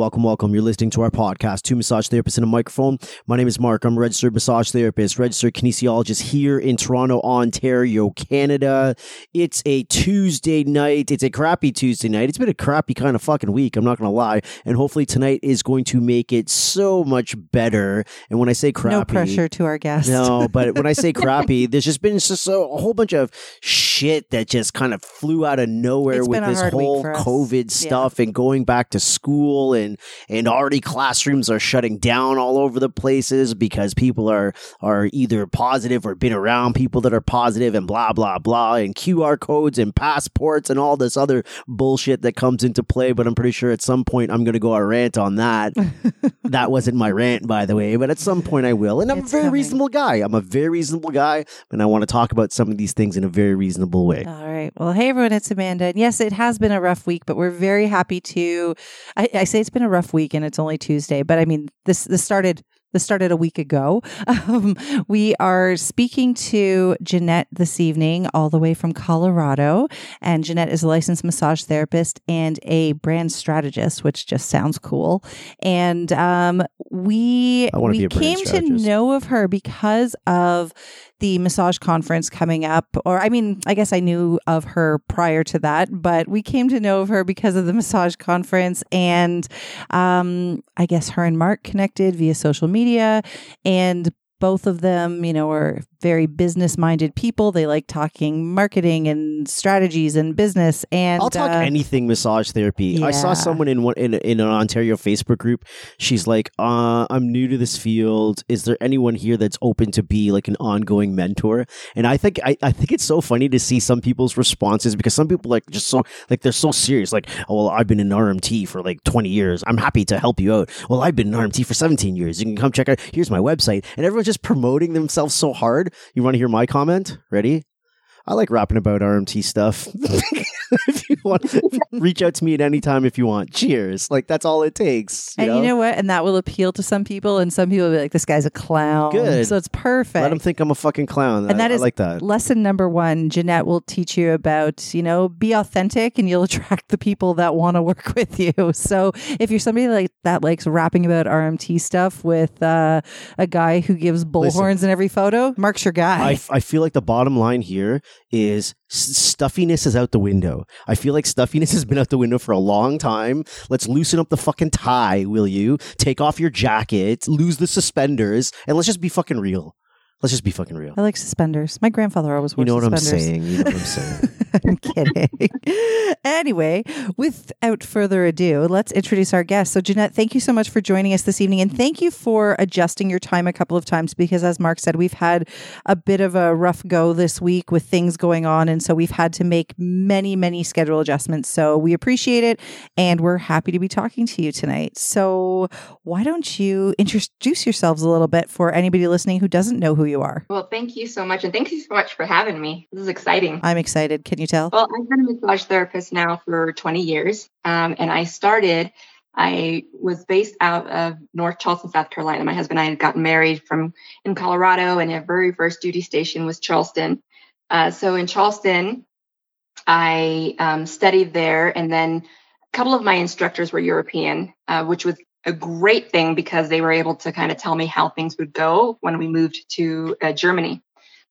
Welcome, welcome. You're listening to our podcast, Two Massage Therapists and a Microphone. My name is Mark. I'm a registered massage therapist, registered kinesiologist here in Toronto, Ontario, Canada. It's a Tuesday night. It's a crappy Tuesday night. It's been a crappy kind of fucking week. I'm not going to lie. And hopefully tonight is going to make it so much better. And when I say crappy, No pressure to our guests. no, but when I say crappy, there's just been just a, a whole bunch of shit that just kind of flew out of nowhere It's with this whole. COVID stuff and going back to school and and already classrooms are shutting down all over the places because people are are either positive or been around people that are positive and blah blah blah and QR codes and passports and all this other bullshit that comes into play. But I'm pretty sure at some point I'm going to go a rant on that. that wasn't my rant, by the way, but at some point I will. And I'm It's a very coming. reasonable guy. I'm a very reasonable guy, and I want to talk about some of these things in a very reasonable way. All right. Well, hey everyone, it's Amanda. And yes, it has been a rough week, but we're very happy to. I, I say it's been a rough week, and it's only Tuesday, but I mean this this started this started a week ago. Um, we are speaking to Jeanette this evening, all the way from Colorado, and Jeanette is a licensed massage therapist and a brand strategist, which just sounds cool. And um, we we be a brand came to know of her because of the massage conference coming up or i mean i guess i knew of her prior to that but we came to know of her because of the massage conference and um, i guess her and mark connected via social media and both of them you know are very business minded people they like talking marketing and strategies and business and I'll talk uh, anything massage therapy. I saw someone in one in, in an Ontario Facebook group. She's like, uh, "I'm new to this field. Is there anyone here that's open to be like an ongoing mentor?" And I think I, I think it's so funny to see some people's responses because some people like just so like they're so serious. Like, "Oh well, I've been in RMT for like 20 years. I'm happy to help you out." Well, I've been in RMT for 17 years. You can come check out. Here's my website, and everyone's just promoting themselves so hard. You want to hear my comment? Ready? I like rapping about RMT stuff. if you want, reach out to me at any time if you want. Cheers. Like that's all it takes. You and know? you know what? And that will appeal to some people, and some people will be like, "This guy's a clown." Good. So it's perfect. Let them think I'm a fucking clown. And I, that I like that. Lesson number one, Jeanette will teach you about, you know, be authentic and you'll attract the people that want to work with you. So if you're somebody like that likes rapping about RMT stuff with uh, a guy who gives bullhorns in every photo, Mark's your guy. I, I feel like the bottom line here is stuffiness is out the window. I feel like stuffiness has been out the window for a long time. Let's loosen up the fucking tie, will you? Take off your jacket, lose the suspenders, and let's just be fucking real. Let's just be fucking real. I like suspenders. My grandfather always wore You know what I'm suspenders. saying? You know what I'm saying? I'm kidding. anyway, without further ado, let's introduce our guest. So, Jeanette, thank you so much for joining us this evening. And thank you for adjusting your time a couple of times because, as Mark said, we've had a bit of a rough go this week with things going on. And so we've had to make many, many schedule adjustments. So, we appreciate it. And we're happy to be talking to you tonight. So, why don't you introduce yourselves a little bit for anybody listening who doesn't know who you are? Well, thank you so much. And thank you so much for having me. This is exciting. I'm excited. Can you tell? Well, I've been a massage therapist now for 20 years. Um, and I started, I was based out of North Charleston, South Carolina. My husband and I had gotten married from in Colorado, and our very first duty station was Charleston. Uh, so in Charleston, I um, studied there, and then a couple of my instructors were European, uh, which was a great thing because they were able to kind of tell me how things would go when we moved to uh, Germany.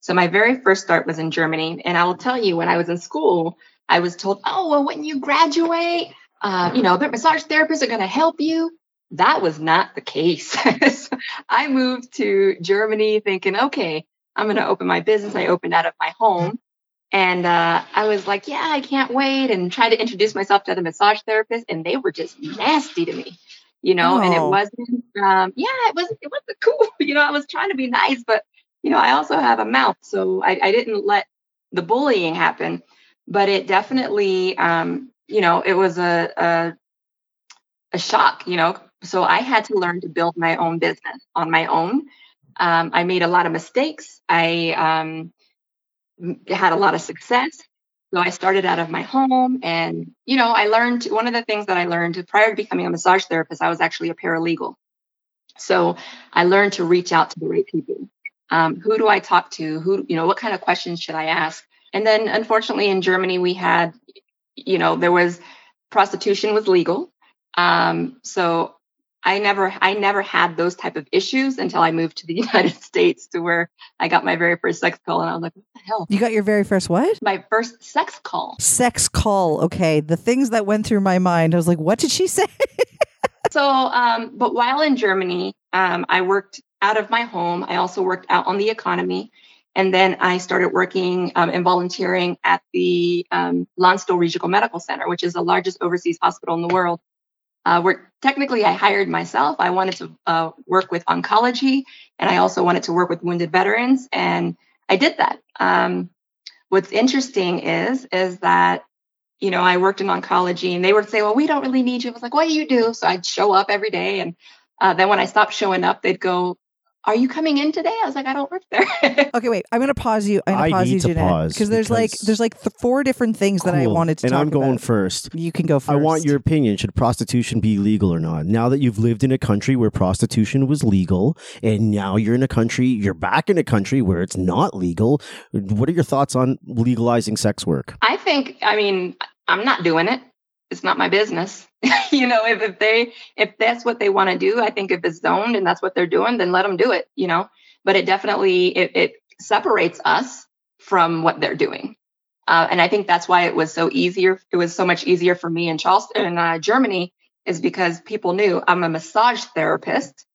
So my very first start was in Germany, and I will tell you, when I was in school, I was told, "Oh, well, when you graduate, uh, you know, the massage therapists are going to help you." That was not the case. So I moved to Germany thinking, "Okay, I'm going to open my business." I opened out of my home, and uh, I was like, "Yeah, I can't wait," and tried to introduce myself to the massage therapist, and they were just nasty to me, you know. And it Oh. wasn't, um, yeah, it wasn't, it wasn't cool. You know, I was trying to be nice, but you know, I also have a mouth, so I, I didn't let the bullying happen, but it definitely, um, you know, it was a, a a shock, you know. So I had to learn to build my own business on my own. Um, I made a lot of mistakes. I um, had a lot of success. So I started out of my home, and you know, I learned one of the things that I learned prior to becoming a massage therapist. I was actually a paralegal, so I learned to reach out to the right people. Um, who do I talk to? Who, you know, what kind of questions should I ask? And then, unfortunately, in Germany, we had, you know, there was prostitution was legal. Um, so I never, I never had those type of issues until I moved to the United States to where I got my very first sex call. And I was like, what the hell? You got your very first what? My first sex call. Sex call. Okay. The things that went through my mind, I was like, what did she say? so, um, but while in Germany, um, I worked out of my home. I also worked out on the economy. And then I started working um, and volunteering at the um, Landstuhl Regional Medical Center, which is the largest overseas hospital in the world. Uh, where technically I hired myself. I wanted to uh, work with oncology, and I also wanted to work with wounded veterans, and I did that. Um, what's interesting is is that you know I worked in oncology, and they would say, "Well, we don't really need you." I was like, "What do you do?" So I'd show up every day, and uh, then when I stopped showing up, they'd go, are you coming in today? I was like, I don't work there. okay, wait. I'm gonna pause you. I'm gonna I pause need you, to Jeanette, pause because there's like because- there's like th- four different things that I Cool. wanted to and talk I'm going about. first. You can go first. I want your opinion. Should prostitution be legal or not? Now that you've lived in a country where prostitution was legal, and now you're in a country, you're back in a country where it's not legal. What are your thoughts on legalizing sex work? I think, I mean, I'm not doing it. It's not my business. you know, if, if they, if that's what they want to do, I think if it's zoned and that's what they're doing, then let them do it, you know, but it definitely, it, it separates us from what they're doing. Uh, and I think that's why it was so easier. It was so much easier for me in Charleston, in uh, Germany, is because people knew I'm a massage therapist,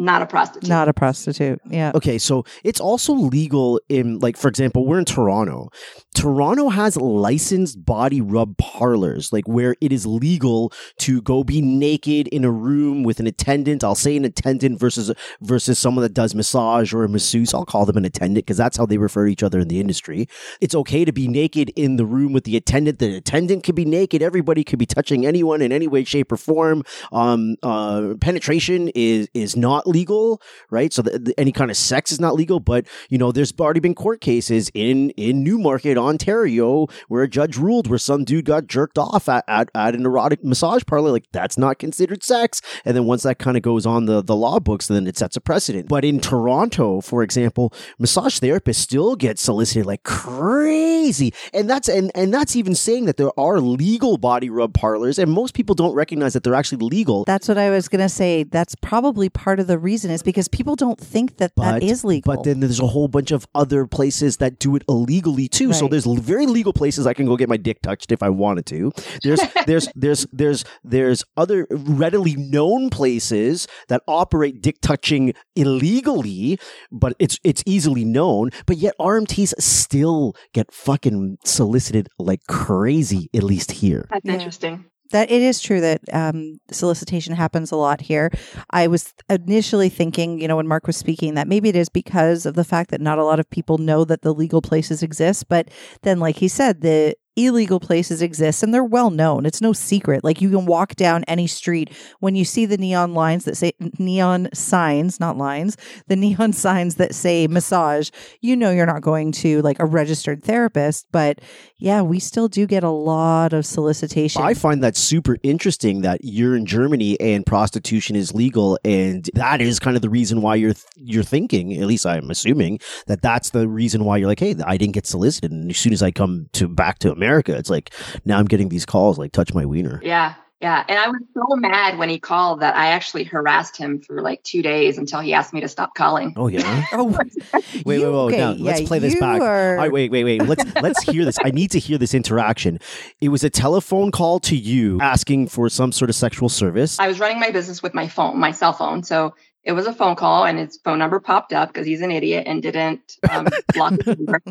not a prostitute. Not a prostitute. Yeah. Okay, so it's also legal in, like, for example, we're in Toronto. Toronto has licensed body rub parlors, like where it is legal to go be naked in a room with an attendant. I'll say an attendant versus versus someone that does massage or a masseuse. I'll call them an attendant because that's how they refer to each other in the industry. It's okay to be naked in the room with the attendant. The attendant can be naked. Everybody could be touching anyone in any way, shape, or form. Um, uh, penetration is is not legal, right? So the, the- any kind of sex is not legal. But you know, there's already been court cases in in Newmarket, Ontario, where a judge ruled where some dude got jerked off at, at, at an erotic massage parlor. Like that's not considered sex. And then once that kind of goes on the the law books, then it sets a precedent. But in Toronto, for example, massage therapists still get solicited like crazy, and that's and and that's even saying that there are legal body rub parlors, and most people don't recognize that they're actually legal. That's what I was to say. That's probably part of the reason is because people don't think that that is legal. But then there's a whole bunch of other places that do it illegally too. So there's very legal places I can go get my dick touched if I wanted to. There's there's there's there's there's other readily known places that operate dick touching illegally, but it's it's easily known. But yet RMTs still get fucking solicited like crazy, at least here. That's Yeah. interesting. That it is true that um, solicitation happens a lot here. I was initially thinking, you know, when Mark was speaking, that maybe it is because of the fact that not a lot of people know that the legal places exist. But then, like he said, the illegal places exist and they're well known. It's no secret. Like you can walk down any street when you see the neon lines that say neon signs, not lines, the neon signs that say massage, you know you're not going to like a registered therapist. But yeah, we still do get a lot of solicitation. I find that super interesting that you're in Germany and prostitution is legal, and that is kind of the reason why you're you're thinking. At least I'm assuming that that's the reason why you're like, hey, I didn't get solicited, and as soon as I come to back to America, it's like now I'm getting these calls like touch my wiener. Yeah. Yeah. And I was so mad when he called that I actually harassed him for like two days until he asked me to stop calling. Oh yeah. Oh, Wait, wait, you- wait, okay, now, let's play this back. are- All right, wait, wait, wait. Let's let's hear this. I need to hear this interaction. It was a telephone call to you asking for some sort of sexual service. I was running my business with my phone, my cell phone. So it was a phone call and his phone number popped up because he's an idiot and didn't um, block.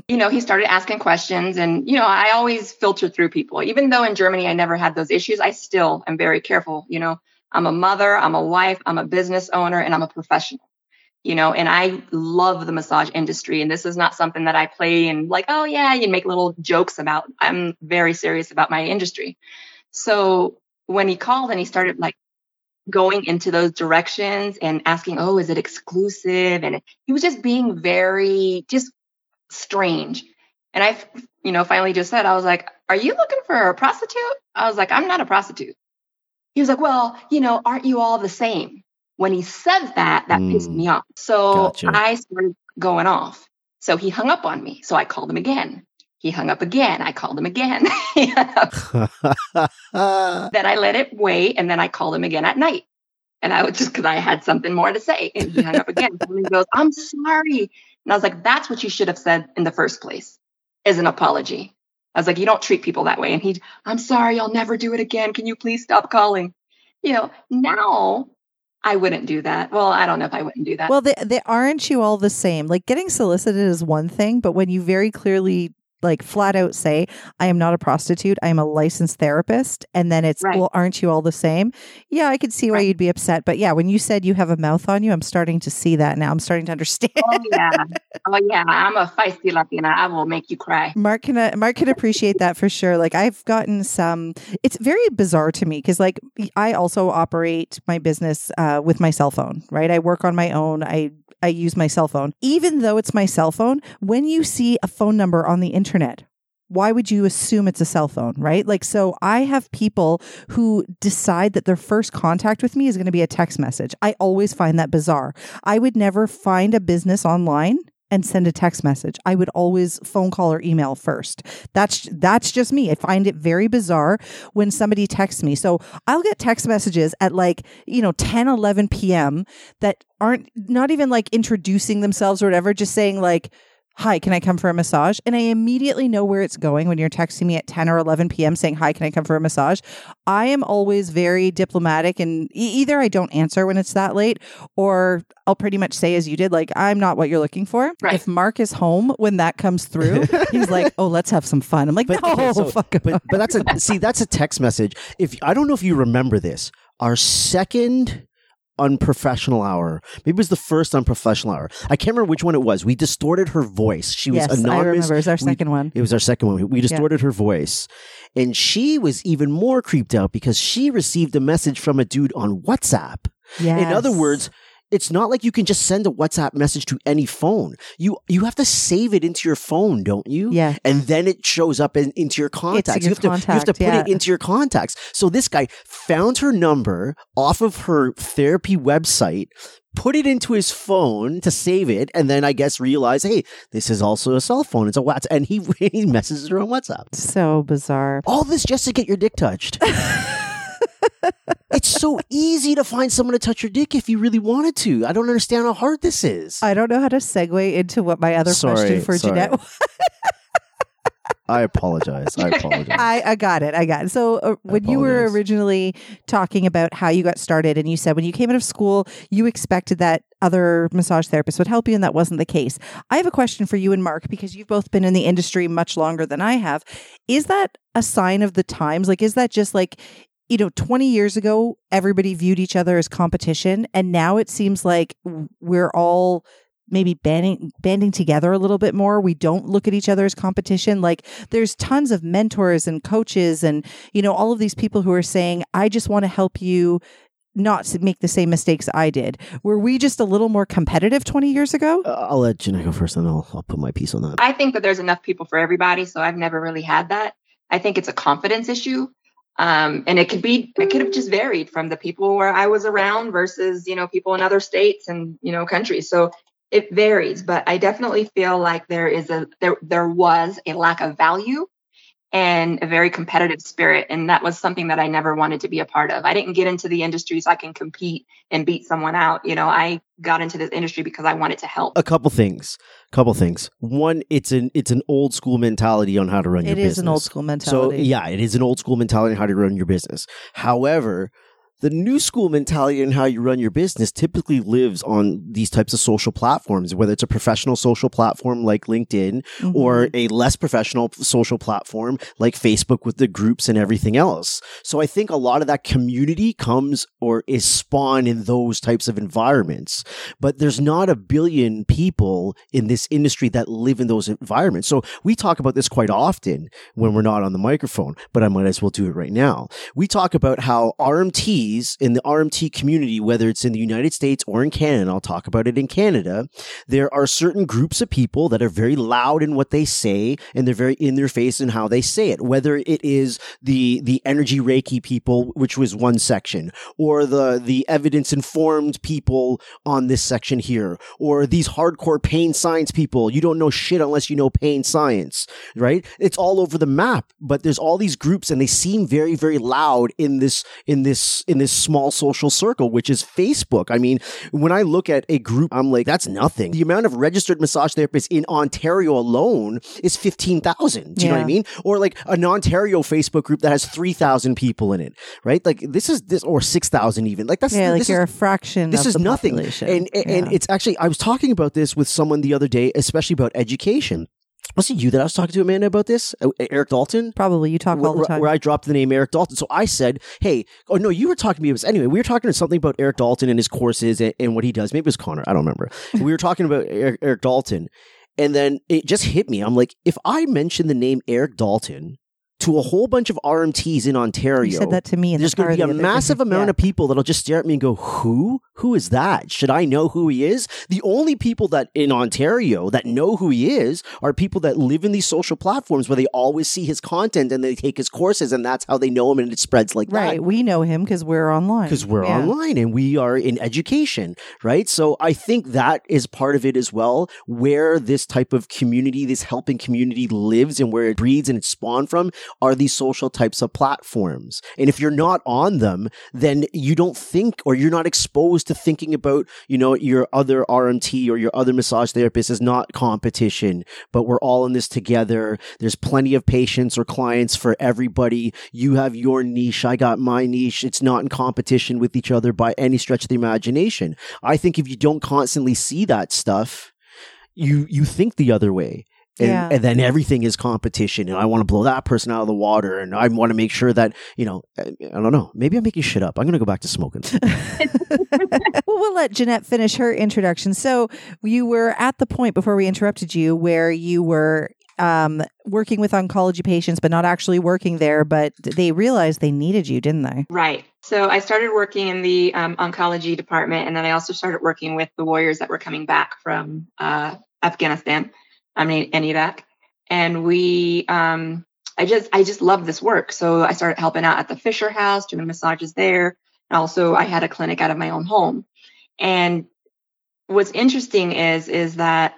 You know, he started asking questions and, you know, I always filter through people. Even though in Germany I never had those issues, I still am very careful. You know, I'm a mother, I'm a wife, I'm a business owner, and I'm a professional. You know, and I love the massage industry. And this is not something that I play and like, oh, yeah, you make little jokes about. I'm very serious about my industry. So when he called and he started like going into those directions and asking, oh, is it exclusive? And he was just being very, just strange. And I, you know, finally just said, I was like, are you looking for a prostitute? I was like, I'm not a prostitute. He was like, well, you know, aren't you all the same? When he said that, that pissed Mm. me off. So Gotcha. I started going off. So he hung up on me. So I called him again. He hung up again. I called him again. then I let it wait and then I called him again at night. And I was just because I had something more to say. And he hung up again. and he goes, I'm sorry. And I was like, that's what you should have said in the first place is an apology. I was like, you don't treat people that way. And he, I'm sorry, I'll never do it again. Can you please stop calling? You know, now I wouldn't do that. Well, I don't know if I wouldn't do that. Well, they, they aren't you all the same? Like getting solicited is one thing, but when you very clearly like flat out say, I am not a prostitute, I am a licensed therapist, and then it's, Right. well, aren't you all the same? Yeah, I could see why Right. you'd be upset. But yeah, when you said you have a mouth on you, I'm starting to see that now. I'm starting to understand. oh yeah, oh yeah, I'm a feisty Latina. I will make you cry. Mark can uh, Mark can appreciate that for sure. Like I've gotten some. It's very bizarre to me because like I also operate my business uh, with my cell phone. Right, I work on my own. I I use my cell phone, even though it's my cell phone. When you see a phone number on the internet. Why would you assume it's a cell phone, right? Like, so I have people who decide that their first contact with me is going to be a text message. I always find that bizarre. I would never find a business online and send a text message. I would always phone call or email first. That's that's just me. I find it very bizarre when somebody texts me. So I'll get text messages at like, you know, 10, 11 p.m. that aren't not even like introducing themselves or whatever, just saying like, Hi, can I come for a massage? And I immediately know where it's going when you're texting me at 10 or 11 p.m. saying, Hi, can I come for a massage? I am always very diplomatic and e- either I don't answer when it's that late or I'll pretty much say as you did, like, I'm not what you're looking for. Right. If Mark is home when that comes through, he's like, Oh, let's have some fun. I'm like, But, No, okay, so- fuck but off." but that's a see that's a text message. If I don't know if you remember this, our second unprofessional hour, maybe it was the first unprofessional hour. I can't remember which one it was. We distorted her voice. She was yes, I remember. It was our We- second one. It was our second one. We distorted her voice. And she was even more creeped out because she received a message from a dude on WhatsApp. Yes. In other words, it's not like you can just send a WhatsApp message to any phone. You you have to save it into your phone, don't you? Yeah. And then it shows up in, into your contacts. your you, have to, you have to put yeah. it into your contacts. So this guy found her number off of her therapy website, put it into his phone to save it, and then I guess realized, hey, this is also a cell phone. It's a WhatsApp. And he, he messages her on WhatsApp. so bizarre. All this just to get your dick touched. it's so easy to find someone to touch your dick if you really wanted to. I don't understand how hard this is. I don't know how to segue into what my other Sorry, question for sorry. Jeanette was. I apologize. I apologize. I, I got it. I got it. So uh, when you were originally talking about how you got started, and you said when you came out of school, you expected that other massage therapists would help you, and that wasn't the case. I have a question for you and Mark because you've both been in the industry much longer than I have. Is that a sign of the times? Like, is that just like you know, 20 years ago, everybody viewed each other as competition. And now it seems like we're all maybe banding, banding together a little bit more. We don't look at each other as competition. Like there's tons of mentors and coaches and, you know, all of these people who are saying, I just want to help you not make the same mistakes I did. Were we just a little more competitive 20 years ago? Uh, I'll let Jenna go first, and I'll, I'll put my piece on that. I think that there's enough people for everybody, so I've never really had that. I think it's a confidence issue. Um, and it could be, it could have just varied from the people where I was around versus, you know, people in other states and, you know, countries. So it varies, but I definitely feel like there is a, there, there was a lack of value and a very competitive spirit. And that was something that I never wanted to be a part of. I didn't get into the industry so I can compete and beat someone out. You know, I got into this industry because I wanted to help. a couple things. Couple things. One, it's an it's an old school mentality on how to run your business. It is an old school mentality. So yeah, it is an old school mentality on how to run your business. However, the new school mentality and how you run your business typically lives on these types of social platforms, whether it's a professional social platform like LinkedIn Mhm. or a less professional social platform like Facebook with the groups and everything else. So I think a lot of that community comes or is spawned in those types of environments. But there's not a billion people in this industry that live in those environments. So we talk about this quite often when we're not on the microphone, but I might as well do it right now. We talk about how RMT In the RMT community, whether it's in the United States or in Canada, I'll talk about it in Canada, there are certain groups of people that are very loud in what they say and they're very in their face in how they say it. Whether it is the the energy Reiki people, which was one section, or the the evidence informed people on this section here, or these hardcore pain science people. You don't know shit unless you know pain science, right? It's all over the map, but there's all these groups and they seem very, very loud in this, in this, in this small social circle, which is Facebook. I mean, when I look at a group, I'm like, that's nothing. The amount of registered massage therapists in Ontario alone is 15,000. Do you know what I mean? Or like an Ontario Facebook group that has 3,000 people in it, right? Like this is this, or 6,000 even. Like that's, Yeah, like you're is, a fraction. this of is the nothing population. and and, and it's actually i was talking about this with someone the other day especially about education was it you that i was talking to amanda about this Uh, erik dalton probably you talk all the where, time. where I dropped the name Erik Dalton. So I said, "Hey, oh no, you were talking to me." It was anyway. We were talking to something about Erik Dalton and his courses and, and what he does. Maybe it was Connor. I don't remember. we were talking about Erik, Erik Dalton, and then it just hit me. I'm like, if I mention the name Erik Dalton to a whole bunch of RMTs in Ontario, you said that to me. In there's the going to be a massive amount Yeah. of people that'll just stare at me and go, "Who? Who is that? Should I know who he is?" The only people that in Ontario that know who he is are people that live in these social platforms where they always see his content and they take his courses, and that's how they know him, and it spreads like Right. that. Right. We know him because we're online. Because we're Yeah. online and we are in education, right? So I think that is part of it as well, where this type of community, this helping community lives and where it breeds and it's spawned from are these social types of platforms. And if you're not on them, then you don't think or you're not exposed to thinking about, you know, your other RMT or your other massage therapist is not competition, but we're all in this together. There's plenty of patients or clients for everybody. You have your niche. I got my niche. It's not in competition with each other by any stretch of the imagination. I think if you don't constantly see that stuff, you, you think the other way. And, Yeah. and then everything is competition and I want to blow that person out of the water and I want to make sure that, you know, I, I don't know. Maybe I'm making shit up. I'm going to go back to smoking. well, we'll let Jeanette finish her introduction. So you were at the point before we interrupted you where you were um, working with oncology patients, but not actually working there. But they realized they needed you, didn't they? Right. So I started working in the um, oncology department, and then I also started working with the warriors that were coming back from uh, Afghanistan, I mean, and Iraq. And we, um, I just, I just love this work. So I started helping out at the Fisher House, doing massages there. And also, I had a clinic out of my own home. And what's interesting is, is that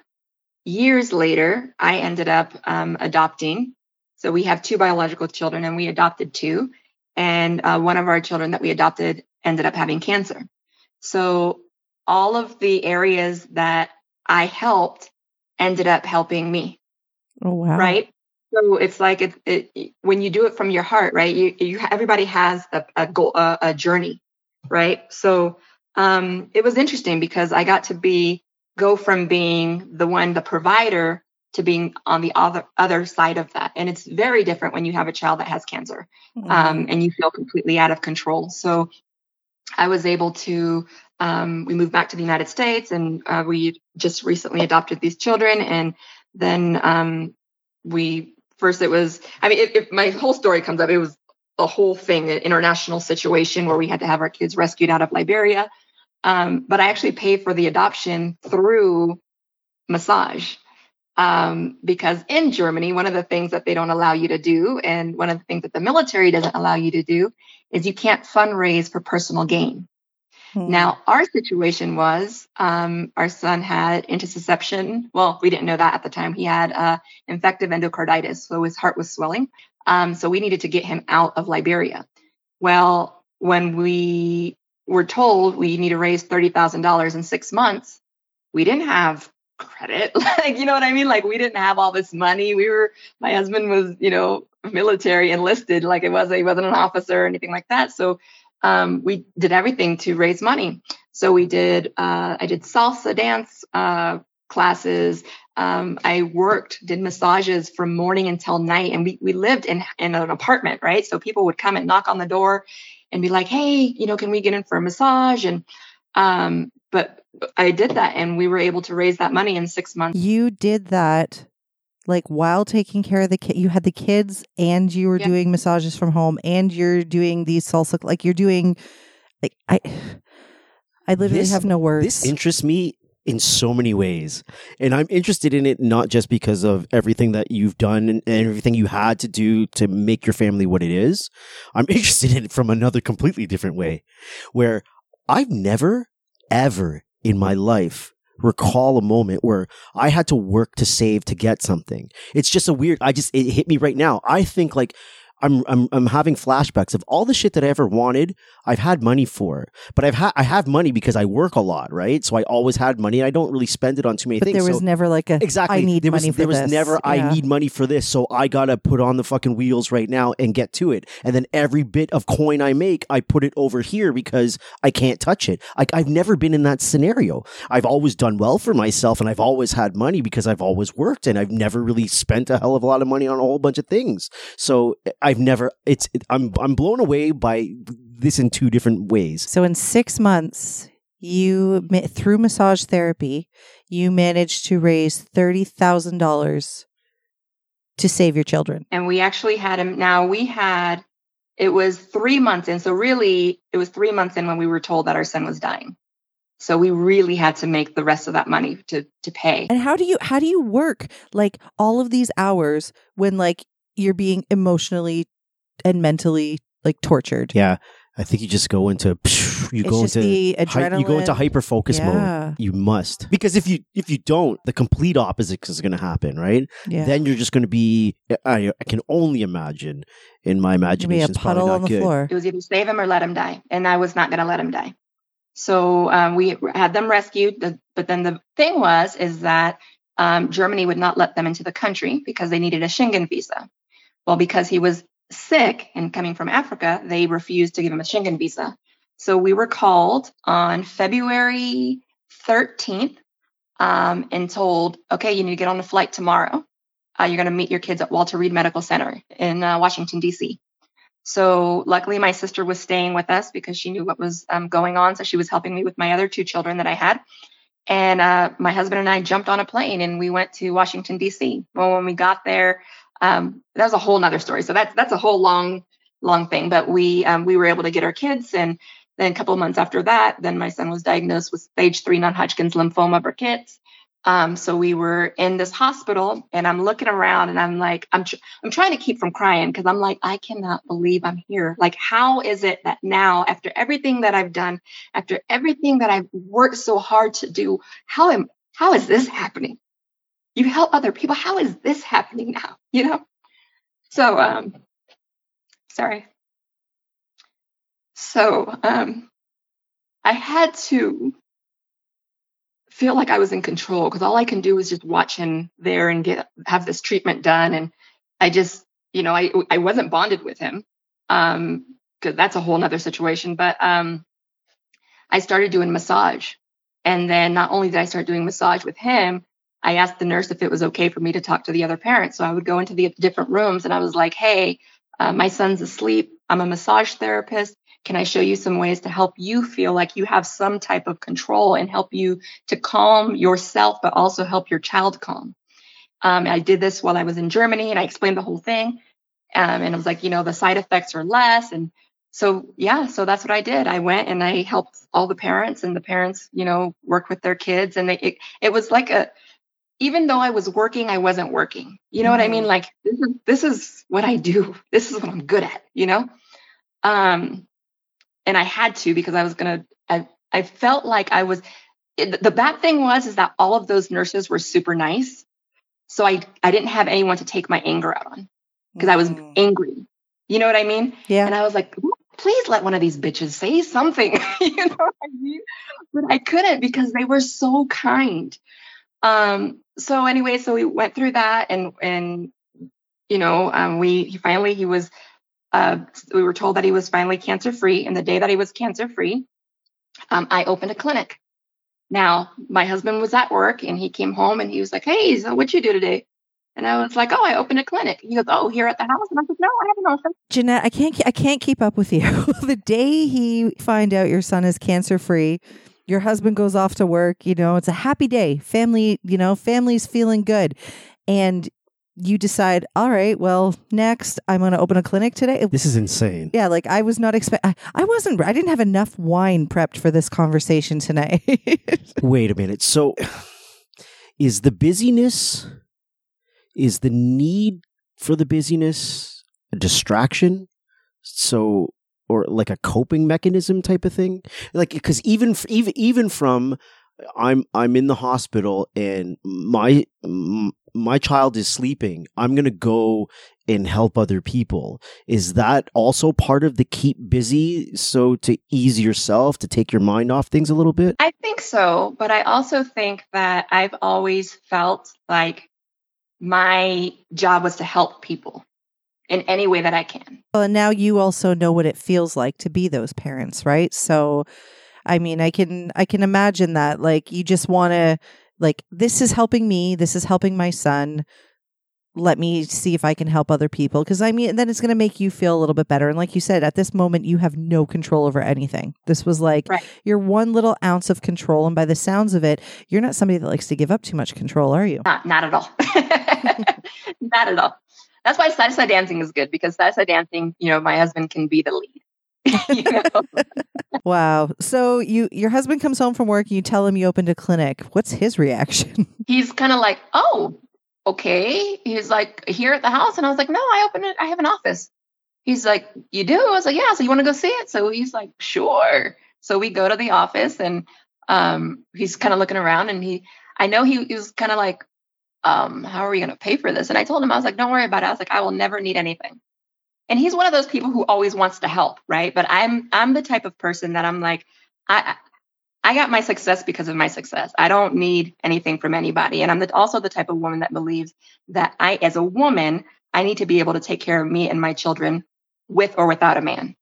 years later, I ended up um, adopting. So we have two biological children, and we adopted two and uh, one of our children that we adopted ended up having cancer. So all of the areas that I helped ended up helping me, Oh wow! right? So it's like it, it when you do it from your heart, right? You, you everybody has a, a goal, a, a journey, right? So um, it was interesting because I got to be go from being the one, the provider, to being on the other other side of that, and it's very different when you have a child that has cancer Mhm. um, and you feel completely out of control. So I was able to, um, we moved back to the United States and uh, we just recently adopted these children. And then um, we, first it was, I mean, it, my whole story comes up. It was a whole thing, an international situation where we had to have our kids rescued out of Liberia. Um, but I actually paid for the adoption through massage um, because in Germany, one of the things that they don't allow you to do, and one of the things that the military doesn't allow you to do, is you can't fundraise for personal gain. Mhm. Now, our situation was um, our son had intussusception. Well, we didn't know that at the time. He had uh, infective endocarditis, so his heart was swelling. Um, so we needed to get him out of Liberia. Well, when we were told we need to raise thirty thousand dollars in six months, we didn't have credit. like, you know what I mean? Like, we didn't have all this money. We were, my husband was, you know, military enlisted. Like, it was, he wasn't an officer or anything like that. So um, we did everything to raise money. So we did, uh, I did salsa dance uh, classes. Um, I worked, did massages from morning until night, and we we lived in in an apartment, right? So people would come and knock on the door and be like, "Hey, you know, can we get in for a massage?" And um, but I did that, and we were able to raise that money in six months. You did that like while taking care of the kid. You had the kids and you were Yeah. doing massages from home and you're doing these salsa, like you're doing like I I literally This- have no words. This interests me in so many ways. And I'm interested in it not just because of everything that you've done and and everything you had to do to make your family what it is. I'm interested in it from another completely different way where I've never, ever in my life recall a moment where I had to work to save to get something. It's just a weird, I just, it hit me right now. I think like, I'm, I'm I'm having flashbacks of all the shit that I ever wanted. I've had money for, but I've had I have money because I work a lot, right? So I always had money. I don't really spend it on too many but things. there was so never like a exactly I need there was money for this. there was this. never I need money for this, so I gotta put on the fucking wheels right now and get to it. And then every bit of coin I make, I put it over here because I can't touch it. Like I've never been in that scenario. I've always done well for myself, and I've always had money because I've always worked, and I've never really spent a hell of a lot of money on a whole bunch of things. So I've never. It's it, I'm I'm blown away by this in two different ways. So in six months, you through massage therapy, you managed to raise thirty thousand dollars to save your children. and we actually had him now we had it was three months in so really it was three months in when we were told that our son was dying so we really had to make the rest of that money to to pay And how do you how do you work like all of these hours when like you're being emotionally and mentally like tortured? Yeah, I think you just go into you it's go into the hy- adrenaline. you go into hyper focus mode. Yeah. You must because if you if you don't, the complete opposite is going to happen, right? Yeah. Then you're just going to be. I, I can only imagine in my You'll be imagination, a puddle not on the good. floor. it was either save him or let him die and i was not going to let him die so um, we had them rescued but then the thing was is that um, germany would not let them into the country because they needed a schengen visa well because he was sick and coming from africa they refused to give him a schengen visa so we were called on february 13th um, and told okay you need to get on a flight tomorrow uh, you're going to meet your kids at walter reed medical center in uh, washington d.c so luckily, my sister was staying with us because she knew what was um, going on. So she was helping me with my other two children that I had. And uh, my husband and I jumped on a plane and we went to Washington D.C. Well, when we got there, um, that was a whole nother story. So that's that's a whole long, long thing. But we um, we were able to get our kids, and then a couple of months after that, then my son was diagnosed with stage three non-Hodgkin's lymphoma Burkitt's. Um, so we were in this hospital, and I'm looking around, and I'm like, I'm tr- I'm trying to keep from crying because I'm like, I cannot believe I'm here. Like, how is it that now, after everything that I've done, after everything that I've worked so hard to do, how am how is this happening? You help other people. How is this happening now? You know? So um sorry. So um I had to feel like I was in control because all I can do is just watch him there and get have this treatment done. And I just, you know, I I wasn't bonded with him. Um, because that's a whole nother situation. But um I started doing massage. And then not only did I start doing massage with him, I asked the nurse if it was okay for me to talk to the other parents. So I would go into the different rooms and I was like, hey, uh, my son's asleep. I'm a massage therapist. Can I show you some ways to help you feel like you have some type of control and help you to calm yourself, but also help your child calm? Um, I did this while I was in Germany and I explained the whole thing. Um, and I was like, you know, the side effects are less. And so, yeah, so that's what I did. I went and I helped all the parents, and the parents, you know, work with their kids. And they, it, it was like a, even though I was working, I wasn't working. You know what I mean? Like this is this is what I do. This is what I'm good at. You know, um, and I had to because I was gonna. I I felt like I was. It, the bad thing was is that all of those nurses were super nice, so I I didn't have anyone to take my anger out on because I was Mm. angry. You know what I mean? Yeah. And I was like, please let one of these bitches say something. you know what I mean? But I couldn't because they were so kind. Um, so anyway, so we went through that and and you know, um, we he finally he was uh we were told that he was finally cancer free. And the day that he was cancer free, um, I opened a clinic. Now my husband was at work and he came home and he was like, Hey, so what'd you do today? And I was like, Oh, I opened a clinic. He goes, Oh, here at the house. And I said, No, I haven't opened. Jeanette, I can't I can't keep up with you. the day he find out your son is cancer free, your husband goes off to work, you know, it's a happy day. Family, you know, family's feeling good. And you decide, all right, well, next I'm going to open a clinic today. This is insane. Yeah, like I was not expect. I, I wasn't. I didn't have enough wine prepped for this conversation tonight. Wait a minute. So, is the busyness, is the need for the busyness a distraction? So, or like a coping mechanism type of thing? Like, because even even even from I'm I'm in the hospital and my my child is sleeping. I'm gonna go and help other people. Is that also part of the keep busy? So to ease yourself, to take your mind off things a little bit. I think so, but I also think that I've always felt like my job was to help people in any way that I can. well, and now you also know what it feels like to be those parents, right? So, I mean, I can I can imagine that. Like, you just want to like this is helping me. This is helping my son. Let me see if I can help other people because I mean, then it's going to make you feel a little bit better. And like you said, at this moment, you have no control over anything. This was like Right. your one little ounce of control, and by the sounds of it, you're not somebody that likes to give up too much control, are you? Not, not at all. not at all. That's why side side dancing is good because side side dancing, you know, my husband can be the lead. you know? Wow. So you your husband comes home from work and you tell him you opened a clinic. What's his reaction? He's kind of like, oh, okay. He's like, here at the house. And I was like, no, I opened it. I have an office. He's like, you do? I was like, yeah. So you want to go see it? So he's like, sure. So we go to the office and um, he's kind of looking around and he, I know he, he was kind of like, um, how are we going to pay for this? And I told him, I was like, don't worry about it. I was like, I will never need anything. And he's one of those people who always wants to help, right? But I'm, I'm the type of person that I'm like, I, I got my success because of my success. I don't need anything from anybody. And I'm the, also the type of woman that believes that I, as a woman, I need to be able to take care of me and my children with or without a man.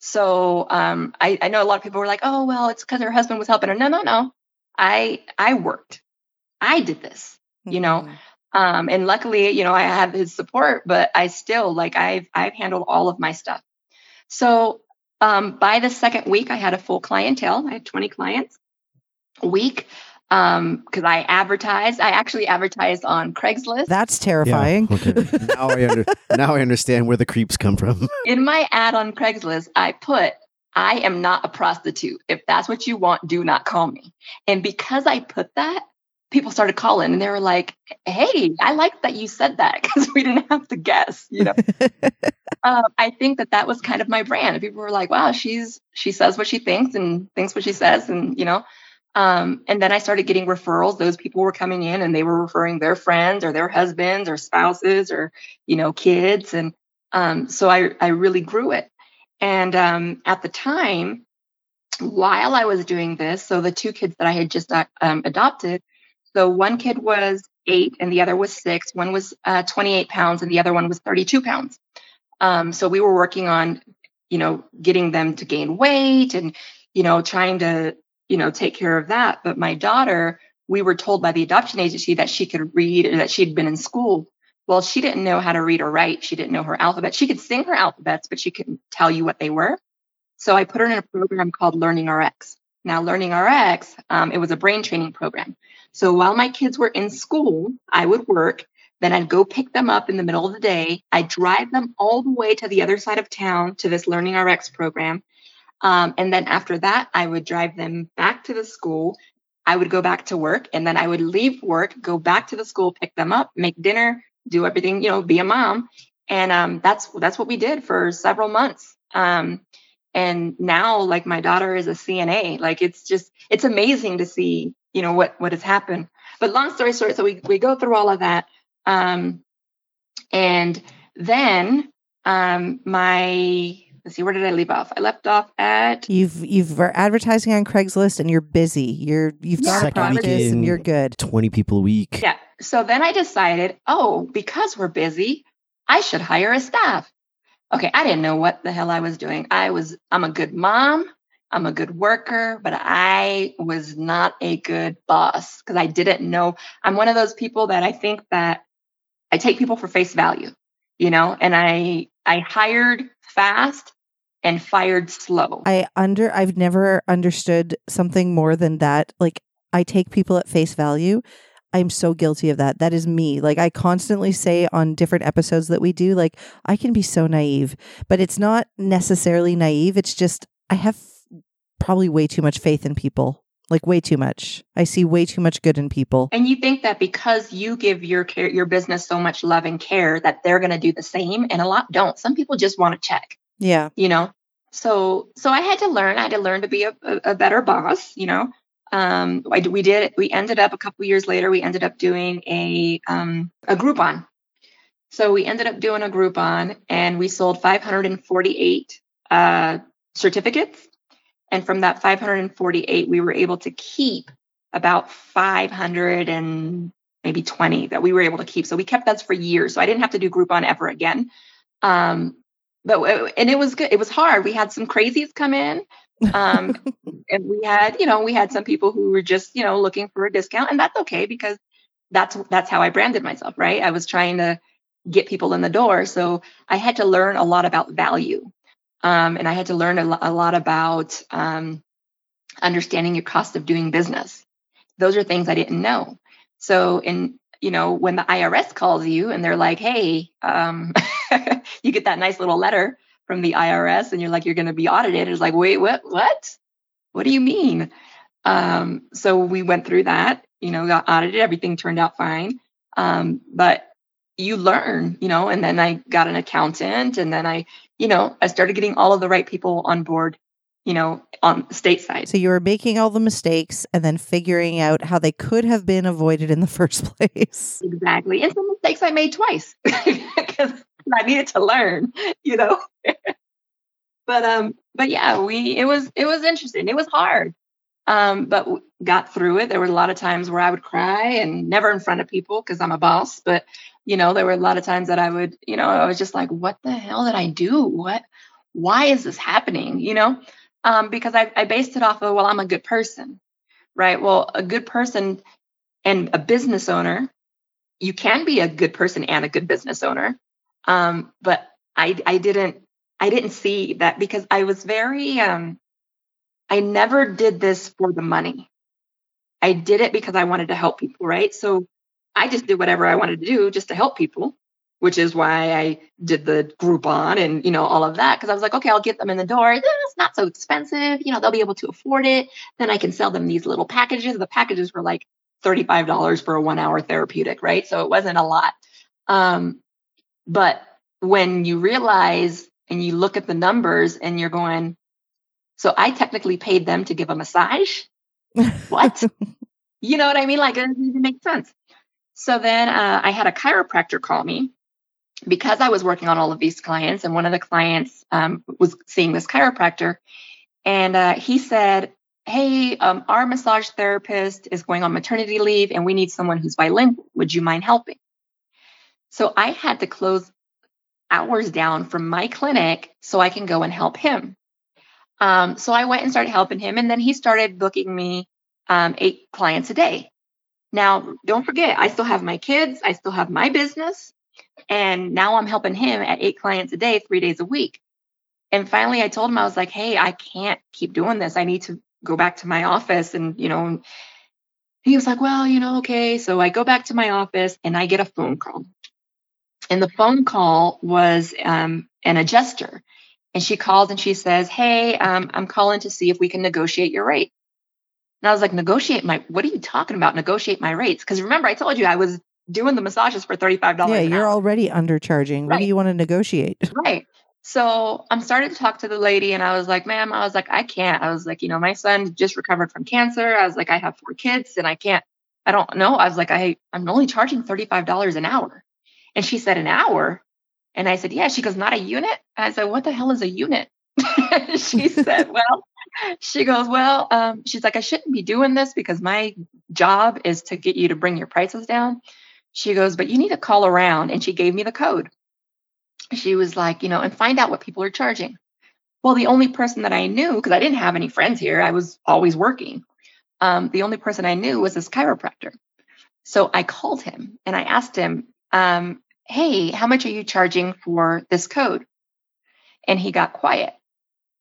So um, I, I know a lot of people were like, oh, well, it's because her husband was helping her. No, no, no. I I worked. I did this, you know. Um, and luckily, you know, I have his support, but I still like I've I've handled all of my stuff. So um, by the second week, I had a full clientele. I had 20 clients a week um because I advertised. I actually advertised on Craigslist. That's terrifying. Yeah, okay. now I under, now I understand where the creeps come from. In my ad on Craigslist, I put, I am not a prostitute. If that's what you want, do not call me. And because I put that, people started calling and they were like, Hey, I like that you said that because we didn't have to guess, you know? um, I think that that was kind of my brand. People were like, wow, she's, she says what she thinks and thinks what she says. And, you know, um, and then I started getting referrals. Those people were coming in and they were referring their friends or their husbands or spouses or, you know, kids. And, um, so I, I really grew it. And, um, at the time, while I was doing this, so the two kids that I had just uh, um, adopted, so one kid was eight and the other was six. One was uh, 28 pounds and the other one was 32 pounds. Um, so we were working on, you know, getting them to gain weight and, you know, trying to, you know, take care of that. But my daughter, we were told by the adoption agency that she could read or that she'd been in school. Well, she didn't know how to read or write. She didn't know her alphabet. She could sing her alphabets, but she couldn't tell you what they were. So I put her in a program called Learning RX. Now, Learning RX, um, it was a brain training program. So while my kids were in school, I would work. Then I'd go pick them up in the middle of the day. I'd drive them all the way to the other side of town to this Learning RX program. Um, and then after that, I would drive them back to the school. I would go back to work and then I would leave work, go back to the school, pick them up, make dinner, do everything, you know, be a mom. And um, that's that's what we did for several months. Um, and now, like my daughter is a CNA. Like it's just it's amazing to see, you know, what what has happened. But long story short, so we we go through all of that, um, and then um, my let's see, where did I leave off? I left off at You've you've are advertising on Craigslist and you're busy. You're you've got a Second practice and you're good. 20 people a week. Yeah. So then I decided, oh, because we're busy, I should hire a staff. Okay, I didn't know what the hell I was doing. I was I'm a good mom, I'm a good worker, but I was not a good boss because I didn't know. I'm one of those people that I think that I take people for face value, you know, and I I hired fast and fired slow. I under I've never understood something more than that. Like I take people at face value. I'm so guilty of that. That is me. Like I constantly say on different episodes that we do, like I can be so naive, but it's not necessarily naive. It's just I have probably way too much faith in people. Like way too much. I see way too much good in people. And you think that because you give your care, your business so much love and care that they're going to do the same, and a lot don't. Some people just want to check. Yeah. You know. So so I had to learn. I had to learn to be a, a, a better boss. You know. Um, I, we did. We ended up a couple years later. We ended up doing a um, a Groupon. So we ended up doing a Groupon, and we sold 548 uh, certificates and from that 548, we were able to keep about 500 and maybe 20 that we were able to keep. So we kept that for years. So I didn't have to do Groupon ever again. Um, but and it was good. It was hard. We had some crazies come in. Um, and we had, you know, we had some people who were just, you know, looking for a discount, and that's okay because that's that's how I branded myself, right? I was trying to get people in the door. So I had to learn a lot about value. Um, and I had to learn a, a lot about um, understanding your cost of doing business. Those are things I didn't know. So, in you know, when the IRS calls you and they're like, "Hey," um, you get that nice little letter from the IRS, and you're like, "You're going to be audited." It's like, "Wait, what? What? What do you mean?" Um, so we went through that. You know, got audited. Everything turned out fine. Um, but you learn, you know, and then I got an accountant and then I, you know, I started getting all of the right people on board, you know, on stateside. So you were making all the mistakes and then figuring out how they could have been avoided in the first place. Exactly. And some mistakes I made twice because I needed to learn, you know. but um but yeah, we it was it was interesting. It was hard. Um, but got through it. There were a lot of times where I would cry and never in front of people because I'm a boss, but you know, there were a lot of times that I would, you know, I was just like, what the hell did I do? What, why is this happening? You know, um, because I, I based it off of, well, I'm a good person, right? Well, a good person and a business owner, you can be a good person and a good business owner. Um, but I, I didn't, I didn't see that because I was very, um, I never did this for the money. I did it because I wanted to help people, right? So I just did whatever I wanted to do just to help people, which is why I did the Groupon and, you know, all of that. Cause I was like, okay, I'll get them in the door. It's not so expensive. You know, they'll be able to afford it. Then I can sell them these little packages. The packages were like $35 for a one hour therapeutic, right? So it wasn't a lot. Um, but when you realize and you look at the numbers and you're going, so I technically paid them to give a massage. what? you know what I mean? Like it doesn't even make sense. So then uh, I had a chiropractor call me because I was working on all of these clients, and one of the clients um, was seeing this chiropractor, and uh, he said, "Hey, um, our massage therapist is going on maternity leave, and we need someone who's bilingual. Would you mind helping?" So I had to close hours down from my clinic so I can go and help him. Um, so I went and started helping him, and then he started booking me um, eight clients a day. Now, don't forget, I still have my kids, I still have my business, and now I'm helping him at eight clients a day, three days a week. And finally, I told him, I was like, hey, I can't keep doing this. I need to go back to my office. And, you know, he was like, well, you know, okay. So I go back to my office and I get a phone call. And the phone call was um, an adjuster. And she calls and she says, hey, um, I'm calling to see if we can negotiate your rate. And I was like, negotiate my, what are you talking about? Negotiate my rates. Cause remember, I told you I was doing the massages for $35. Yeah, you're already undercharging. Right. What do you want to negotiate? Right. So I'm starting to talk to the lady and I was like, ma'am, I was like, I can't. I was like, you know, my son just recovered from cancer. I was like, I have four kids and I can't, I don't know. I was like, I, I'm only charging $35 an hour. And she said, an hour. And I said, yeah. She goes, not a unit. I said, what the hell is a unit? she said, well, she goes, Well, um, she's like, I shouldn't be doing this because my job is to get you to bring your prices down. She goes, But you need to call around. And she gave me the code. She was like, You know, and find out what people are charging. Well, the only person that I knew, because I didn't have any friends here, I was always working. Um, the only person I knew was this chiropractor. So I called him and I asked him, um, Hey, how much are you charging for this code? And he got quiet.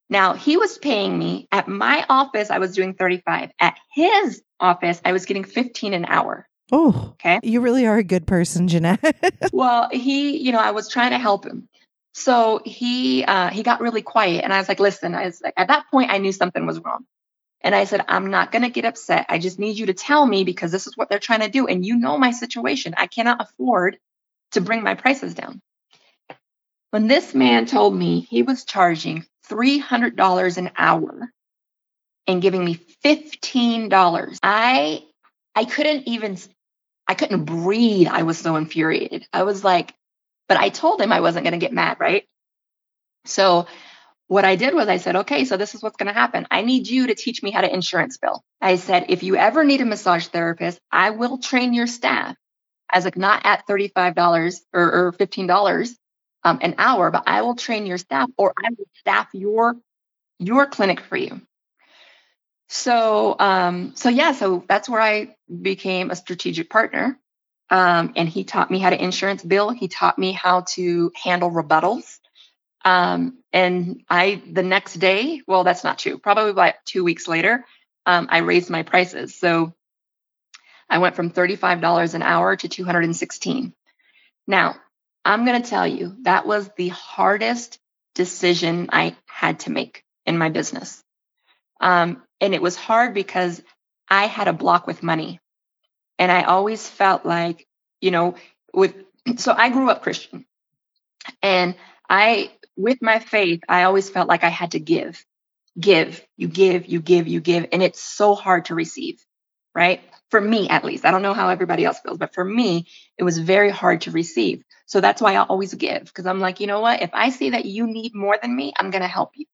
Now he was paying me at my office, I was doing 35. At his office, I was getting 15 an hour. Oh, Okay. You really are a good person, Jeanette. well, he, you know, I was trying to help him. So he uh, he got really quiet, and I was like, "Listen," I was like, at that point, I knew something was wrong, and I said, "I'm not going to get upset. I just need you to tell me because this is what they're trying to do, and you know my situation. I cannot afford to bring my prices down." When this man told me he was charging three hundred dollars an hour and giving me fifteen dollars, I I couldn't even I couldn't breathe. I was so infuriated. I was like, but I told him I wasn't going to get mad, right? So what I did was I said, okay, so this is what's going to happen. I need you to teach me how to insurance bill. I said, if you ever need a massage therapist, I will train your staff as like not at $35 or, or $15 um, an hour, but I will train your staff or I will staff your your clinic for you. So, um, so yeah, so that's where I became a strategic partner. Um, and he taught me how to insurance bill. He taught me how to handle rebuttals. Um, and I, the next day, well, that's not true. Probably about two weeks later, um, I raised my prices. So I went from $35 an hour to 216. Now, I'm going to tell you that was the hardest decision I had to make in my business. Um, and it was hard because I had a block with money. And I always felt like, you know, with, so I grew up Christian. And I, with my faith, I always felt like I had to give, give, you give, you give, you give. And it's so hard to receive, right? For me, at least. I don't know how everybody else feels, but for me, it was very hard to receive. So that's why I always give because I'm like, you know what? If I see that you need more than me, I'm going to help you.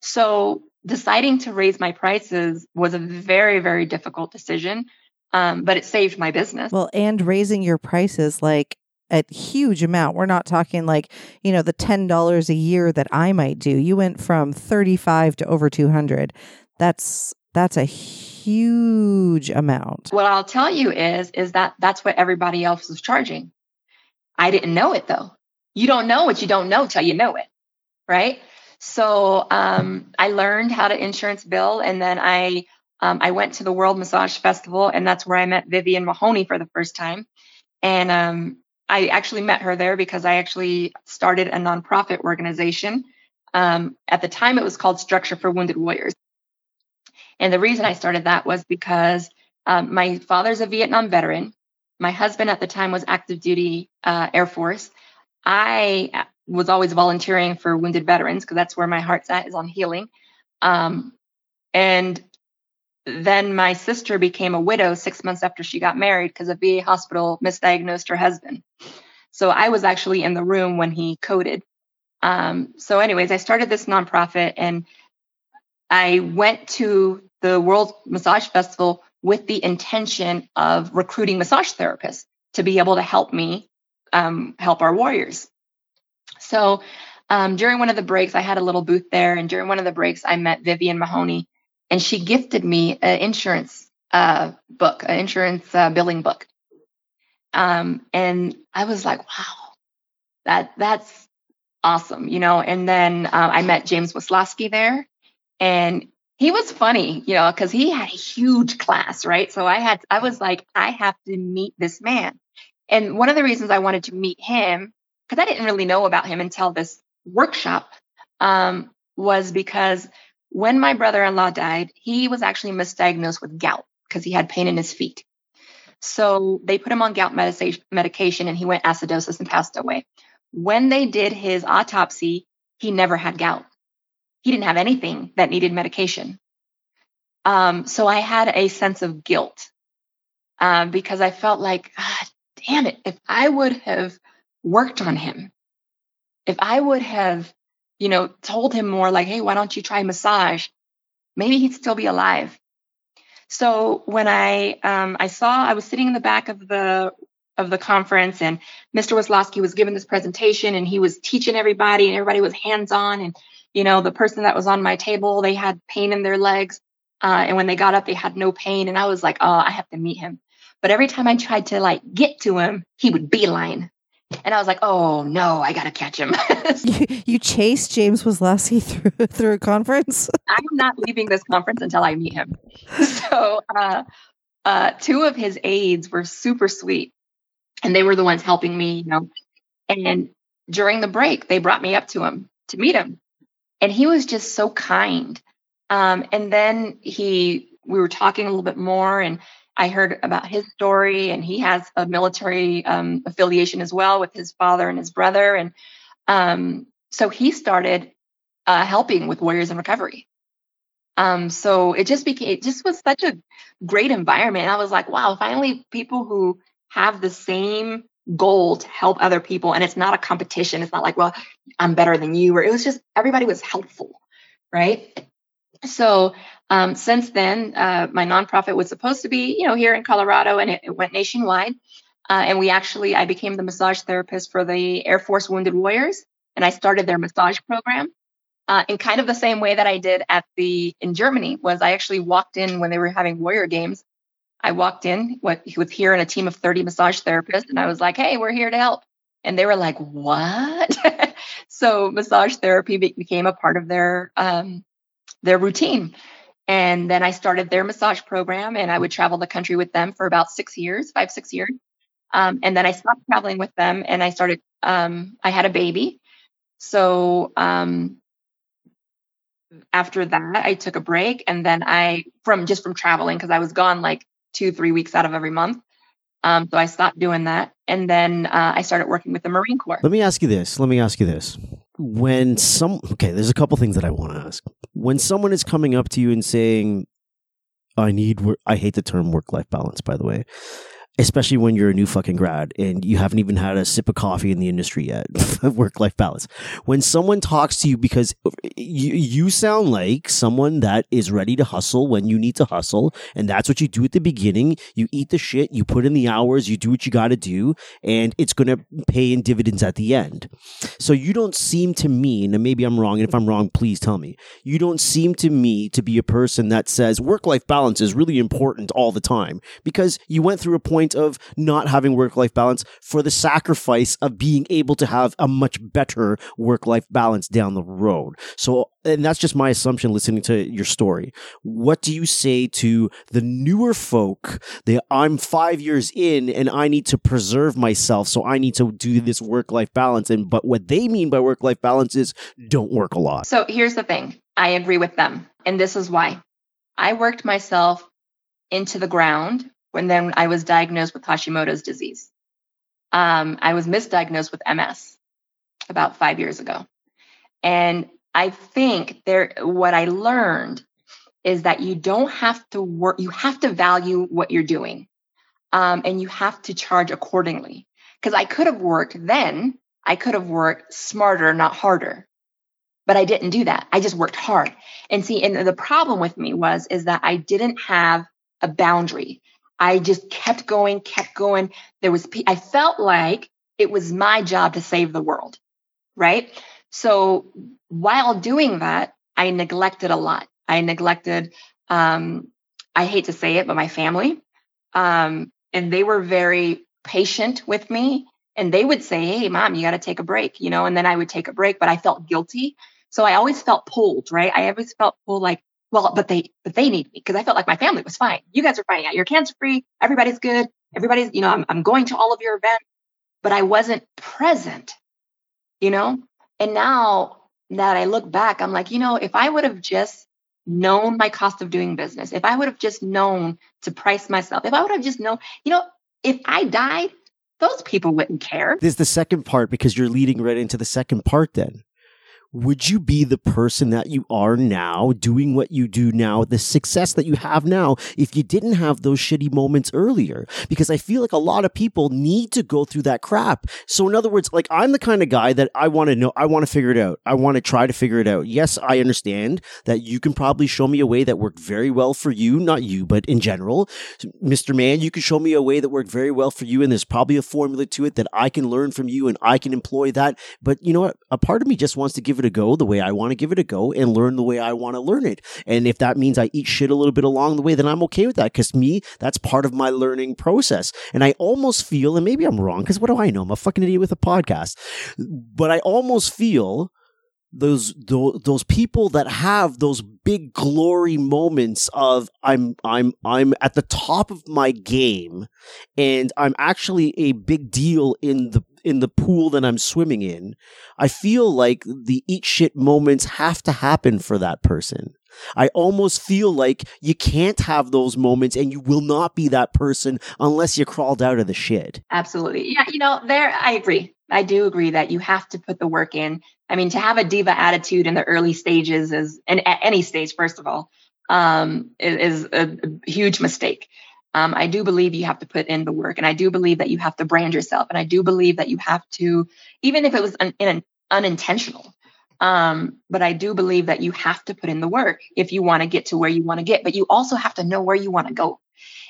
So deciding to raise my prices was a very, very difficult decision, um, but it saved my business. Well, and raising your prices like a huge amount. We're not talking like, you know, the $10 a year that I might do. You went from 35 to over 200. That's that's a huge amount. What I'll tell you is is that that's what everybody else was charging. I didn't know it though. You don't know what you don't know till you know it, right? So um, I learned how to insurance bill, and then I um, I went to the World Massage Festival, and that's where I met Vivian Mahoney for the first time. And um, I actually met her there because I actually started a nonprofit organization. Um, at the time, it was called Structure for Wounded Warriors. And the reason I started that was because um, my father's a Vietnam veteran. My husband at the time was active duty uh, Air Force. I was always volunteering for wounded veterans because that's where my heart's at is on healing. Um, and then my sister became a widow six months after she got married because a VA hospital misdiagnosed her husband. So I was actually in the room when he coded. Um, so, anyways, I started this nonprofit and I went to the World Massage Festival with the intention of recruiting massage therapists to be able to help me um, help our warriors. So um, during one of the breaks, I had a little booth there, and during one of the breaks, I met Vivian Mahoney, and she gifted me an insurance uh, book, an insurance uh, billing book. Um, and I was like, wow, that that's awesome, you know. And then uh, I met James Waslaski there, and he was funny, you know, because he had a huge class, right? So I had, I was like, I have to meet this man. And one of the reasons I wanted to meet him because I didn't really know about him until this workshop, um, was because when my brother in law died, he was actually misdiagnosed with gout because he had pain in his feet. So they put him on gout medication and he went acidosis and passed away. When they did his autopsy, he never had gout. He didn't have anything that needed medication. Um, so I had a sense of guilt um, because I felt like, ah, damn it, if I would have worked on him. If I would have, you know, told him more like, hey, why don't you try massage? Maybe he'd still be alive. So when I um, I saw I was sitting in the back of the of the conference and Mr. Waslaski was giving this presentation and he was teaching everybody and everybody was hands on and you know the person that was on my table they had pain in their legs uh, and when they got up they had no pain and I was like oh I have to meet him but every time I tried to like get to him he would beeline and I was like, "Oh no, I gotta catch him." you, you chased James Waslaski through through a conference. I'm not leaving this conference until I meet him. So, uh, uh, two of his aides were super sweet, and they were the ones helping me, you know. And during the break, they brought me up to him to meet him, and he was just so kind. Um, and then he, we were talking a little bit more, and I heard about his story, and he has a military um, affiliation as well with his father and his brother, and um, so he started uh, helping with Warriors in Recovery. Um, so it just became, it just was such a great environment. I was like, wow, finally people who have the same goal to help other people. And it's not a competition. It's not like, well, I'm better than you, or it was just everybody was helpful. Right. So um, since then, uh, my nonprofit was supposed to be, you know, here in Colorado and it, it went nationwide. Uh, and we actually, I became the massage therapist for the Air Force Wounded Warriors and I started their massage program. Uh, in kind of the same way that I did at the in Germany was I actually walked in when they were having warrior games. I walked in what with here and a team of 30 massage therapists and I was like, "Hey, we're here to help." And they were like, "What?" so massage therapy became a part of their um, their routine. And then I started their massage program and I would travel the country with them for about six years, five, six years. Um, and then I stopped traveling with them and I started, um, I had a baby. So um, after that, I took a break and then I, from just from traveling, because I was gone like two, three weeks out of every month. Um, so I stopped doing that. And then uh, I started working with the Marine Corps. Let me ask you this. Let me ask you this. When some, okay, there's a couple things that I want to ask. When someone is coming up to you and saying, I need I hate the term work life balance, by the way especially when you're a new fucking grad and you haven't even had a sip of coffee in the industry yet. Work life balance. When someone talks to you because you, you sound like someone that is ready to hustle when you need to hustle. And that's what you do at the beginning. You eat the shit, you put in the hours, you do what you got to do, and it's going to pay in dividends at the end. So you don't seem to me, and maybe I'm wrong. And if I'm wrong, please tell me. You don't seem to me to be a person that says work life balance is really important all the time because you went through a point point of not having work life balance for the sacrifice of being able to have a much better work life balance down the road. So, and that's just my assumption listening to your story. What do you say to the newer folk that I'm five years in and I need to preserve myself. So I need to do this work life balance. And, but what they mean by work life balance is don't work a lot. So here's the thing. I agree with them. And this is why I worked myself into the ground when then I was diagnosed with Hashimoto's disease. Um, I was misdiagnosed with MS about five years ago. And I think there, what I learned is that you don't have to work, you have to value what you're doing. Um, and you have to charge accordingly. Because I could have worked then, I could have worked smarter, not harder. But I didn't do that. I just worked hard. And see, and the problem with me was, is that I didn't have a boundary. I just kept going, kept going. There was, I felt like it was my job to save the world. Right. So while doing that, I neglected a lot. I neglected, um, I hate to say it, but my family. Um, and they were very patient with me. And they would say, Hey, mom, you got to take a break, you know, and then I would take a break, but I felt guilty. So I always felt pulled, right? I always felt pulled like, well, but they, but they need me because I felt like my family was fine. You guys are fine. Yeah, you're cancer free. Everybody's good. Everybody's, you know, I'm, I'm going to all of your events, but I wasn't present, you know? And now that I look back, I'm like, you know, if I would have just known my cost of doing business, if I would have just known to price myself, if I would have just known, you know, if I died, those people wouldn't care. There's the second part because you're leading right into the second part then would you be the person that you are now, doing what you do now, the success that you have now, if you didn't have those shitty moments earlier? Because I feel like a lot of people need to go through that crap. So, in other words, like I'm the kind of guy that I want to know, I want to figure it out. I want to try to figure it out. Yes, I understand that you can probably show me a way that worked very well for you, not you, but in general. Mr. Man, you can show me a way that worked very well for you, and there's probably a formula to it that I can learn from you and I can employ that. But you know what? A part of me just wants to give it a go the way I want to give it a go and learn the way I want to learn it. And if that means I eat shit a little bit along the way, then I'm okay with that because me, that's part of my learning process. And I almost feel, and maybe I'm wrong because what do I know? I'm a fucking idiot with a podcast, but I almost feel those, those those people that have those big glory moments of I'm I'm I'm at the top of my game and I'm actually a big deal in the in the pool that I'm swimming in, I feel like the eat shit moments have to happen for that person. I almost feel like you can't have those moments and you will not be that person unless you crawled out of the shit. Absolutely. Yeah, you know, there I agree. I do agree that you have to put the work in. I mean, to have a diva attitude in the early stages is, and at any stage, first of all, um, is, is a, a huge mistake. Um, I do believe you have to put in the work, and I do believe that you have to brand yourself, and I do believe that you have to, even if it was un, in, unintentional. Um, but I do believe that you have to put in the work if you want to get to where you want to get. But you also have to know where you want to go.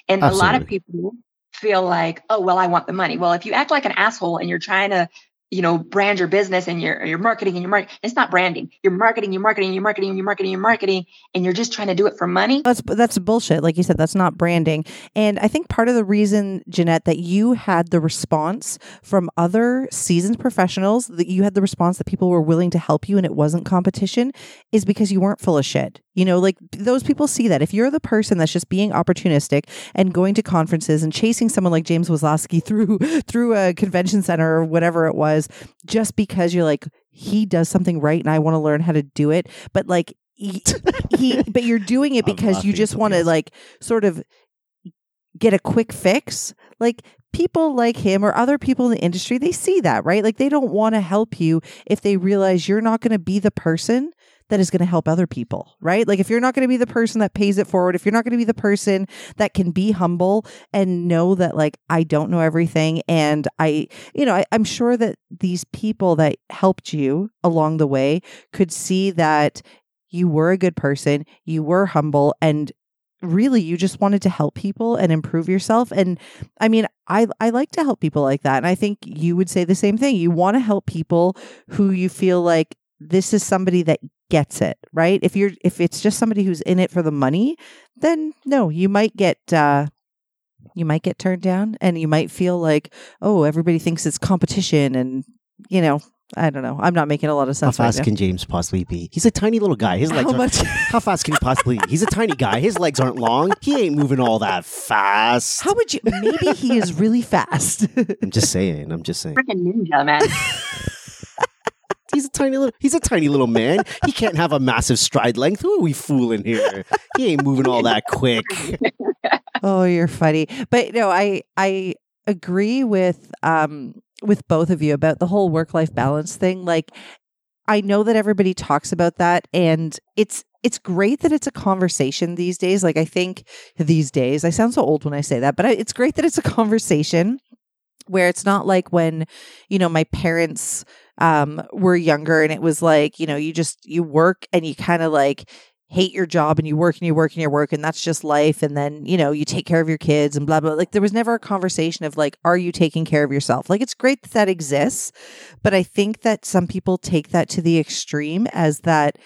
And Absolutely. a lot of people feel like, oh, well, I want the money. Well, if you act like an asshole and you're trying to you know, brand your business and your your marketing and your market. It's not branding. You're marketing, you're marketing, you're marketing, you're marketing, you're marketing, and you're just trying to do it for money. That's that's bullshit. Like you said, that's not branding. And I think part of the reason, Jeanette, that you had the response from other seasoned professionals, that you had the response that people were willing to help you and it wasn't competition, is because you weren't full of shit. You know, like those people see that. If you're the person that's just being opportunistic and going to conferences and chasing someone like James Waslaski through through a convention center or whatever it was, just because you're like he does something right and I want to learn how to do it, but like he, he but you're doing it because you just want to like sort of get a quick fix. Like people like him or other people in the industry, they see that, right? Like they don't want to help you if they realize you're not going to be the person that is going to help other people, right? Like if you're not going to be the person that pays it forward, if you're not going to be the person that can be humble and know that like I don't know everything and I, you know, I, I'm sure that these people that helped you along the way could see that you were a good person, you were humble and really you just wanted to help people and improve yourself and i mean i i like to help people like that and i think you would say the same thing you want to help people who you feel like this is somebody that gets it, right? If you're if it's just somebody who's in it for the money, then no, you might get uh you might get turned down and you might feel like, oh, everybody thinks it's competition and you know, I don't know. I'm not making a lot of sense. How fast right can James possibly be? He's a tiny little guy. His legs. How, much? how fast can he possibly? Be? He's a tiny guy. His legs aren't long. He ain't moving all that fast. How would you? Maybe he is really fast. I'm just saying. I'm just saying. Freaking ninja, man. He's a tiny little. He's a tiny little man. He can't have a massive stride length. Who are we fooling here? He ain't moving all that quick. oh, you're funny. But no, I I agree with um with both of you about the whole work life balance thing. Like, I know that everybody talks about that, and it's it's great that it's a conversation these days. Like, I think these days, I sound so old when I say that, but I, it's great that it's a conversation where it's not like when you know my parents um, were younger and it was like, you know, you just, you work and you kind of like, hate your job and you work and you work and you work and that's just life and then you know you take care of your kids and blah blah like there was never a conversation of like are you taking care of yourself? Like it's great that that exists but i think that some people take that to the extreme as that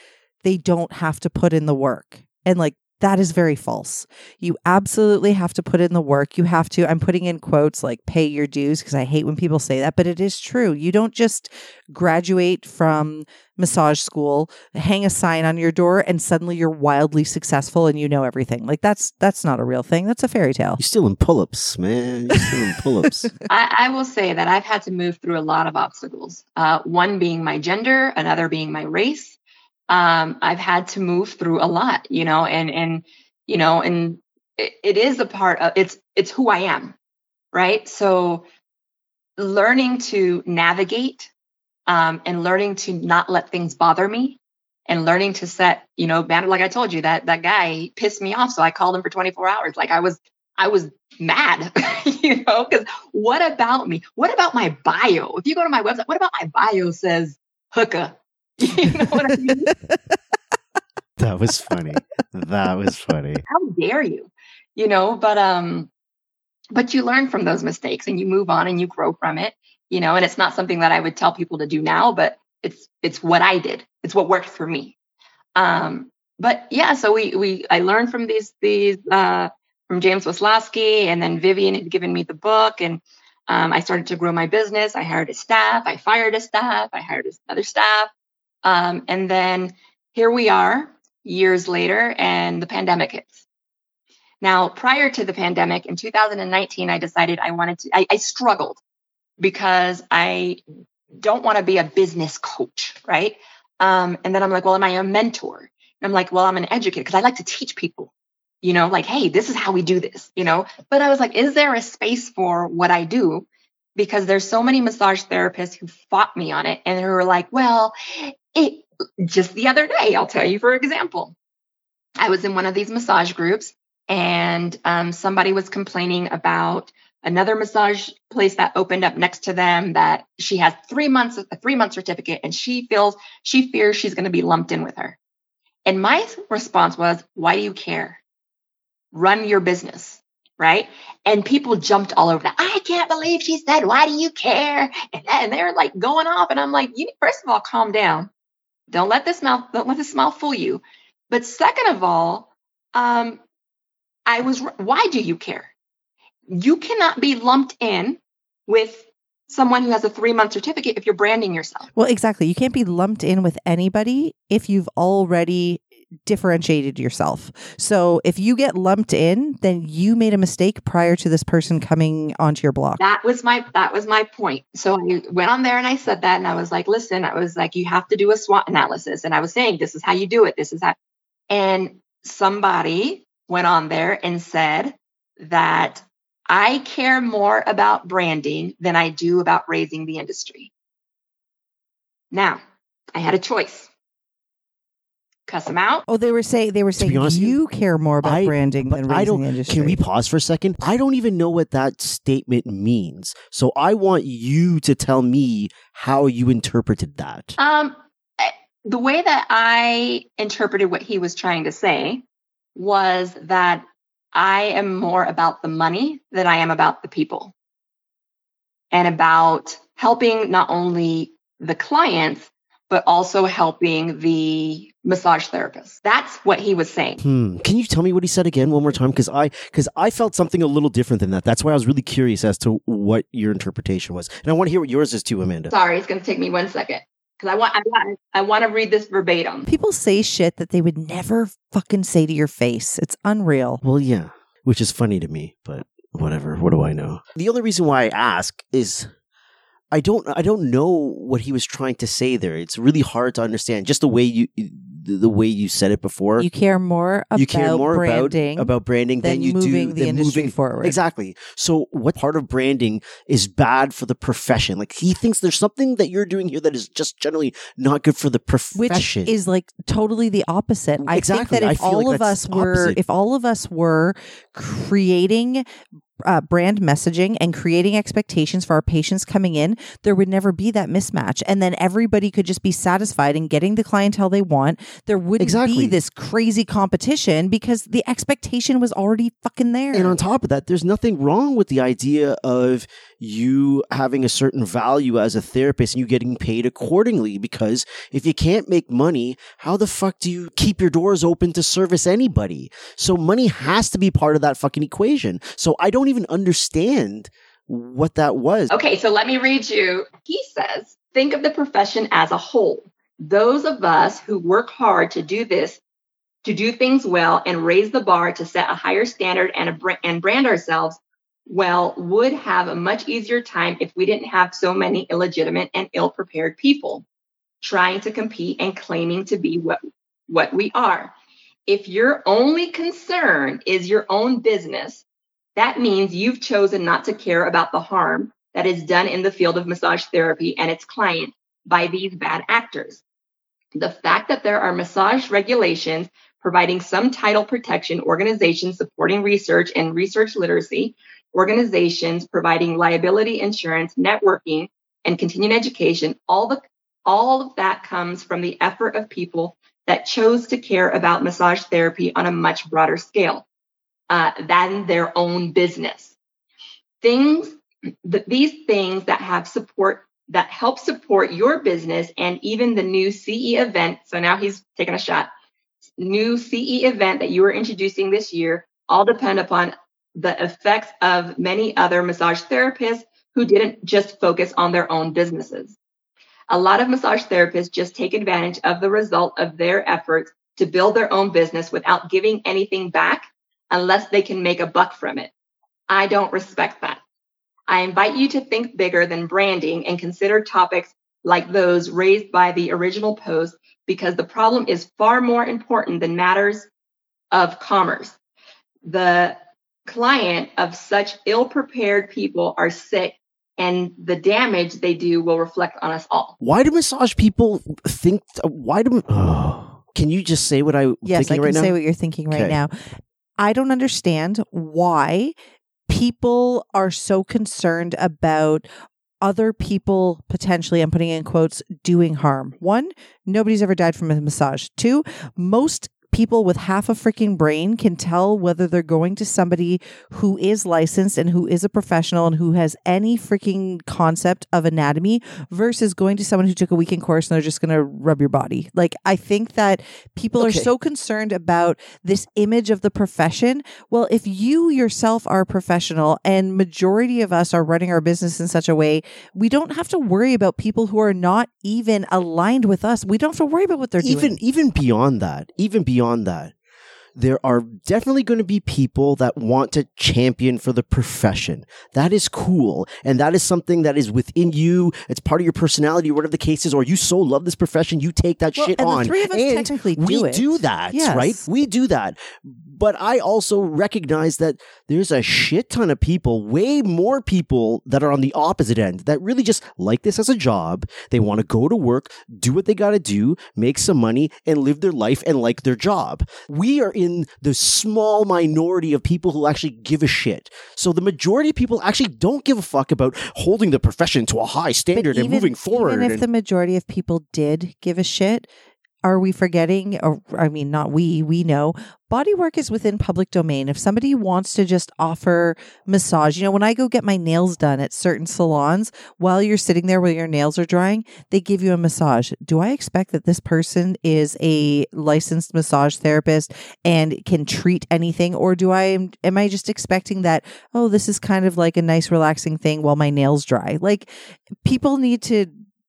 they don't have to put in the work and like that is very false. You absolutely have to put in the work. You have to, I'm putting in quotes like pay your dues because I hate when people say that, but it is true. You don't just graduate from massage school, hang a sign on your door, and suddenly you're wildly successful and you know everything. Like that's that's not a real thing. That's a fairy tale. You're still in pull-ups, man. You're still in pull-ups. I, I, will say that I've had to move through a lot of obstacles. Uh, one being my gender, another being my race, um, I've had to move through a lot, you know, and and you know, and it, it is a part of it's it's who I am, right? So learning to navigate um, and learning to not let things bother me and learning to set, you know, like I told you, that that guy pissed me off. So I called him for 24 hours. Like I was, I was mad, you know, because what about me? What about my bio? If you go to my website, what about my bio says hooker? You know what I mean? that was funny. That was funny. How dare you? You know, but um but you learn from those mistakes and you move on and you grow from it, you know, and it's not something that I would tell people to do now, but it's it's what I did. It's what worked for me. Um but yeah, so we we I learned from these these uh from James Waslaski and then Vivian had given me the book and um, I started to grow my business. I hired a staff. I fired a staff. I hired another staff. Um, and then here we are. years later and the pandemic hits. Now, prior to the pandemic in 2019, I decided I wanted to, I, I struggled because I don't want to be a business coach, right? Um, and then I'm like, well, am I a mentor? And I'm like, well, I'm an educator because I like to teach people, you know, like, hey, this is how we do this, you know. But I was like, is there a space for what I do? Because there's so many massage therapists who fought me on it and who were like, well, it just the other day, I'll tell you for example, I was in one of these massage groups and um, somebody was complaining about another massage place that opened up next to them that she has three months a three month certificate and she feels she fears she's going to be lumped in with her. And my response was why do you care? Run your business right? And people jumped all over that. I can't believe she said why do you care and, and they're like going off and i'm like you first of all calm down. Don't let this mouth don't let this smile fool you. But second of all um i was why do you care? You cannot be lumped in with someone who has a three month certificate if you're branding yourself. Well, exactly. You can't be lumped in with anybody if you've already differentiated yourself. So if you get lumped in, then you made a mistake prior to this person coming onto your block. That was my that was my point. So I went on there and I said that and I was like, listen, I was like, you have to do a SWOT analysis. And I was saying, this is how you do it. This is how and somebody went on there and said that I care more about branding than I do about raising the industry. Now, I had a choice. Cuss them out. Oh, they were saying they were saying honest, you care more about I- branding but than I raising don't. the industry. Can we pause for a second? I don't even know what that statement means. So I want you to tell me how you interpreted that. Um, eh, the way that I interpreted what he was trying to say was that I am more about the money than I am about the people and about helping not only the clients, but also helping the massage therapist. That's what he was saying. Hmm. Can you tell me what he said again one more time? Because I because I felt something a little different than that. That's why I was really curious as to what your interpretation was, and I want to hear what yours is too, Amanda. Sorry, it's going to take me one second because I want I want I want to read this verbatim. People say shit that they would never fucking say to your face. It's unreal. Well, yeah, which is funny to me, but whatever. What do I know? The only reason why I ask is I don't I don't know what he was trying to say there. It's really hard to understand just the way you the way you said it before. You care more about you care more branding about about branding than than you do the industry moving forward. Exactly. So, what part of branding is bad for the profession? Like he thinks there's something that you're doing here that is just generally not good for the profession. which is like totally the opposite. I think that if all like of us were opposite. if all of us were creating uh, brand messaging and creating expectations for our patients coming in, there would never be that mismatch. And then everybody could just be satisfied in getting the clientele they want. There wouldn't Exactly. be this crazy competition because the expectation was already fucking there. And on top of that, there's nothing wrong with the idea of you having a certain value as a therapist and you getting paid accordingly. Because if you can't make money, how the fuck do you keep your doors open to service anybody? So money has to be part of that fucking equation. So I don't even understand what that was. Okay, so let me read you. He says, think of the profession as a whole. Those of us who work hard to do this, to do things well and raise the bar to set a higher standard and, a and brand ourselves well would have a much easier time if we didn't have so many illegitimate and ill-prepared people trying to compete and claiming to be what, what we are. If your only concern is your own business, that means you've chosen not to care about the harm that is done in the field of massage therapy and its clients by these bad actors. The fact that there are massage regulations providing some title protection, organizations supporting research and research literacy, organizations providing liability insurance, networking, and continuing education, all the all of that comes from the effort of people that chose to care about massage therapy on a much broader scale uh, than their own business. Things, th- these things that have support, that help support your business and even the new CE event. So now he's taking a shot. New CE event that you are introducing this year all depend upon the effects of many other massage therapists who didn't just focus on their own businesses. A lot of massage therapists just take advantage of the result of their efforts to build their own business without giving anything back unless they can make a buck from it. I don't respect that. I invite you to think bigger than branding and consider topics like those raised by the original post because the problem is far more important than matters of commerce. The client of such ill prepared people are sick and the damage they do will reflect on us all. Why do massage people think? Why do? Oh, can you just say what I yes, I can right say now? what you're thinking right Okay. now. I don't understand why people are so concerned about other people potentially, I'm putting in quotes, doing harm. One, nobody's ever died from a massage. Two, most people with half a freaking brain can tell whether they're going to somebody who is licensed and who is a professional and who has any freaking concept of anatomy versus going to someone who took a weekend course and they're just going to rub your body. Like, I think that people Okay. are so concerned about this image of the profession. Well, if you yourself are a professional and majority of us are running our business in such a way, we don't have to worry about people who are not even aligned with us. We don't have to worry about what they're even doing. even beyond that, even beyond that, there are definitely going to be people that want to champion for the profession. That is cool, and that is something that is within you. It's part of your personality, whatever the case is. Or you so love this profession, you take that Well, shit and the on. three of us And technically we do it. do that, Yes. right? We do that. But I also recognize that there's a shit ton of people, way more people that are on the opposite end that really just like this as a job. They want to go to work, do what they got to do, make some money, and live their life and like their job. We are in the small minority of people who actually give a shit. So the majority of people actually don't give a fuck about holding the profession to a high standard and moving forward. Even if and- the majority of people did give a shit, are we forgetting or I mean not we, we know body work is within public domain. If somebody wants to just offer massage, you know, when I go get my nails done at certain salons, while you're sitting there while your nails are drying, they give you a massage. Do I expect that this person is a licensed massage therapist and can treat anything or do I am I just expecting that oh this is kind of like a nice relaxing thing while my nails dry? Like people need to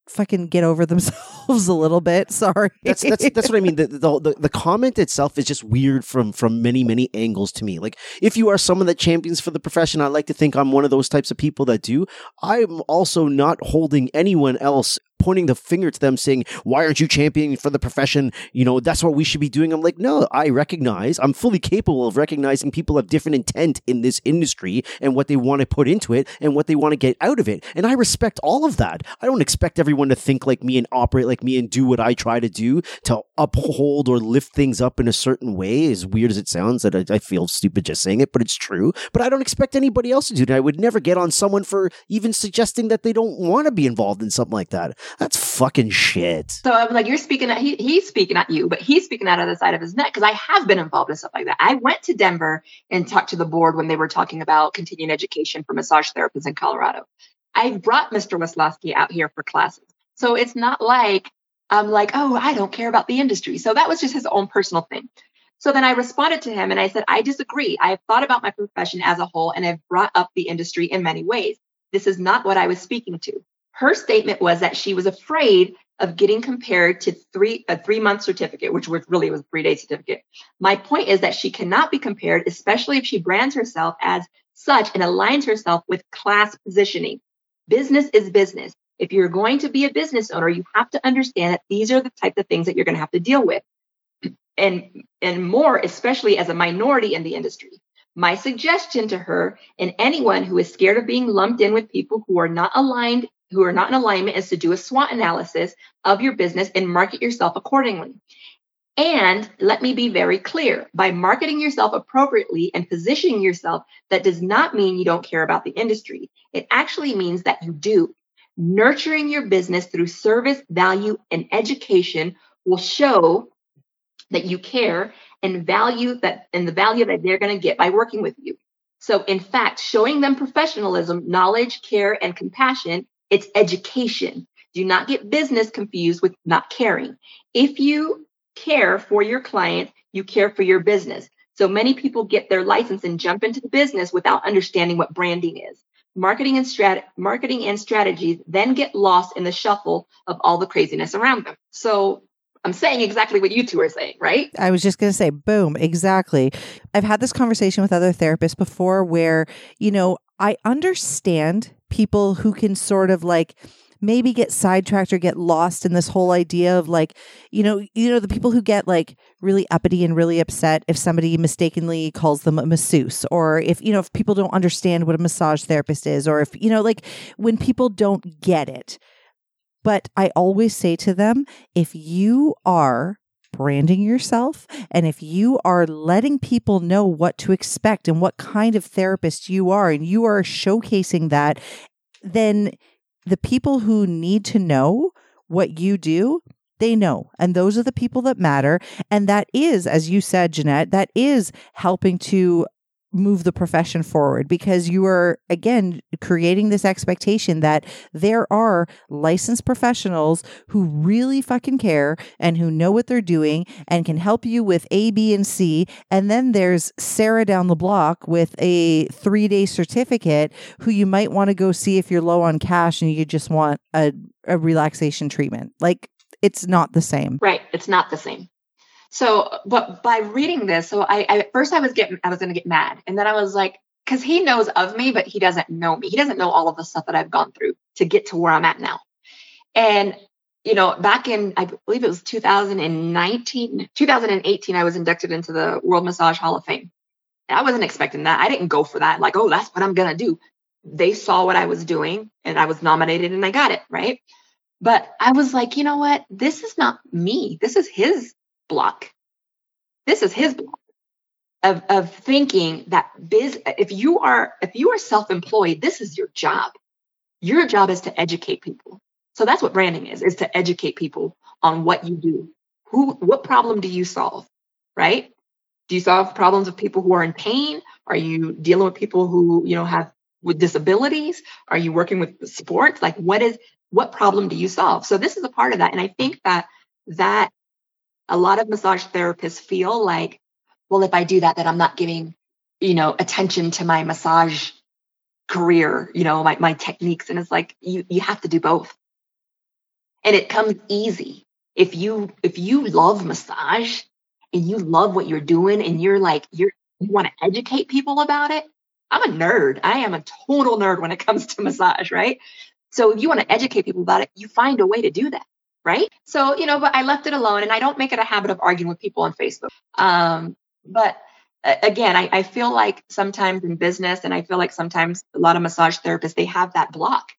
fucking get over themselves a little bit. Sorry. that's that's that's what I mean. The, the the comment itself is just weird from from many many angles to me. Like if you are someone that champions for the profession, I like to think I'm one of those types of people that do. I'm also not holding anyone else pointing the finger to them saying why aren't you championing for the profession? You know that's what we should be doing. I'm like no i recognize. I'm fully capable of recognizing people have different intent in this industry and what they want to put into it and what they want to get out of it. And i respect all of that. I don't expect everyone to think like me and operate like me and do what i try to do to uphold or lift things up in a certain way as weird as it sounds that I, I feel stupid just saying it but it's true. But i don't expect anybody else to do that. I would never get on someone for even suggesting that they don't want to be involved in something like that that's fucking shit So I'm like, you're speaking at he, he's speaking at you, but he's speaking out of the side of his neck because I have been involved in stuff like that. I went to Denver and talked to the board when they were talking about continuing education for massage therapists in Colorado. I brought Mr. Waslaski out here for classes. So it's not like I'm like, oh, I don't care about the industry. So that was just his own personal thing. So then I responded to him and I said, I disagree. I have thought about my profession as a whole and I've brought up the industry in many ways. This is not what I was speaking to. Her statement was that she was afraid of getting compared to three a three month certificate, which was really was a three day certificate. My point is that she cannot be compared, especially if she brands herself as such and aligns herself with class positioning. Business is business. If you're going to be a business owner, you have to understand that these are the type of things that you're going to have to deal with. And and more, especially as a minority in the industry. My suggestion to her and anyone who is scared of being lumped in with people who are not aligned, who are not in alignment, is to do a SWOT analysis of your business and market yourself accordingly. And let me be very clear by marketing yourself appropriately and positioning yourself, that does not mean you don't care about the industry. It actually means that you do. Nurturing your business through service, value, and education will show that you care and value that and the value that they're going to get by working with you. So in fact, showing them professionalism, knowledge, care, and compassion, it's education. Do not get business confused with not caring. If you care for your client, you care for your business. So many people get their license and jump into the business without understanding what branding is. Marketing and strat- marketing and strategies then get lost in the shuffle of all the craziness around them. So I'm saying exactly what you two are saying, right? I was just going to say, boom, exactly. I've had this conversation with other therapists before where, you know, I understand people who can sort of like maybe get sidetracked or get lost in this whole idea of like, you know, you know, the people who get like really uppity and really upset if somebody mistakenly calls them a masseuse or if, you know, if people don't understand what a massage therapist is or if, you know, like when people don't get it. But I always say to them, if you are branding yourself and if you are letting people know what to expect and what kind of therapist you are and you are showcasing that, then the people who need to know what you do, they know. And those are the people that matter. And that is, as you said, Jeanette, that is helping to move the profession forward because you are again creating this expectation that there are licensed professionals who really fucking care and who know what they're doing and can help you with A, B, and C. And then there's Sarah down the block with a three day certificate who you might want to go see if you're low on cash and you just want a, a relaxation treatment. Like it's not the same. Right. It's not the same. So, but by reading this, so I, I at first I was getting, I was going to get mad. And then I was like, because he knows of me, but he doesn't know me. He doesn't know all of the stuff that I've gone through to get to where I'm at now. And, you know, back in, I believe it was 2019, 2018, I was inducted into the World Massage Hall of Fame. I wasn't expecting that. I didn't go for that. Like, oh, that's what I'm going to do. They saw what I was doing and I was nominated and I got it. Right. But I was like, you know what? This is not me. This is his block. This is his block of, of thinking that biz if you are if you are self-employed, this is your job. Your job is to educate people. So that's what branding is, is to educate people on what you do. Who what problem do you solve? Right? Do you solve problems of people who are in pain? Are you dealing with people who, you know, have with disabilities? Are you working with sports? Like what is what problem do you solve? So this is a part of that. And I think that that a lot of massage therapists feel like, well, if I do that, then I'm not giving, you know, attention to my massage career, you know, my, my techniques. And it's like, you, you have to do both. And it comes easy. If you, if you love massage and you love what you're doing and you're like, you're, you want to educate people about it. I'm a nerd. I am a total nerd when it comes to massage, right? So if you want to educate people about it, you find a way to do that right? So, you know, but I left it alone and I don't make it a habit of arguing with people on Facebook. Um, but again, I, I feel like sometimes in business and I feel like sometimes a lot of massage therapists, they have that block,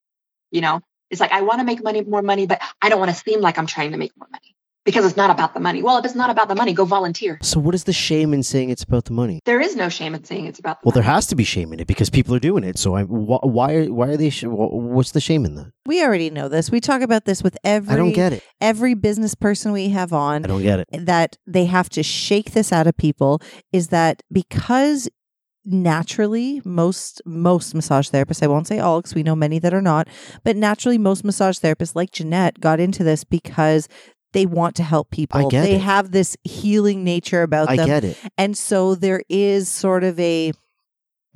you know, it's like, I want to make money, more money, but I don't want to seem like I'm trying to make more money because it's not about the money. Well, if it's not about the money, go volunteer. So, what is the shame in saying it's about the money? There is no shame in saying it's about. The well, money. there has to be shame in it because people are doing it. So, I wh- why why are they? Sh- what's the shame in that? We already know this. We talk about this with every I don't get it. every business person we have on. I don't get it. That they have to shake this out of people is that because naturally most most massage therapists i won't say all because we know many that are not but naturally most massage therapists like jeanette got into this because they want to help people. get they it. have this healing nature about I them. get it. And so there is sort of a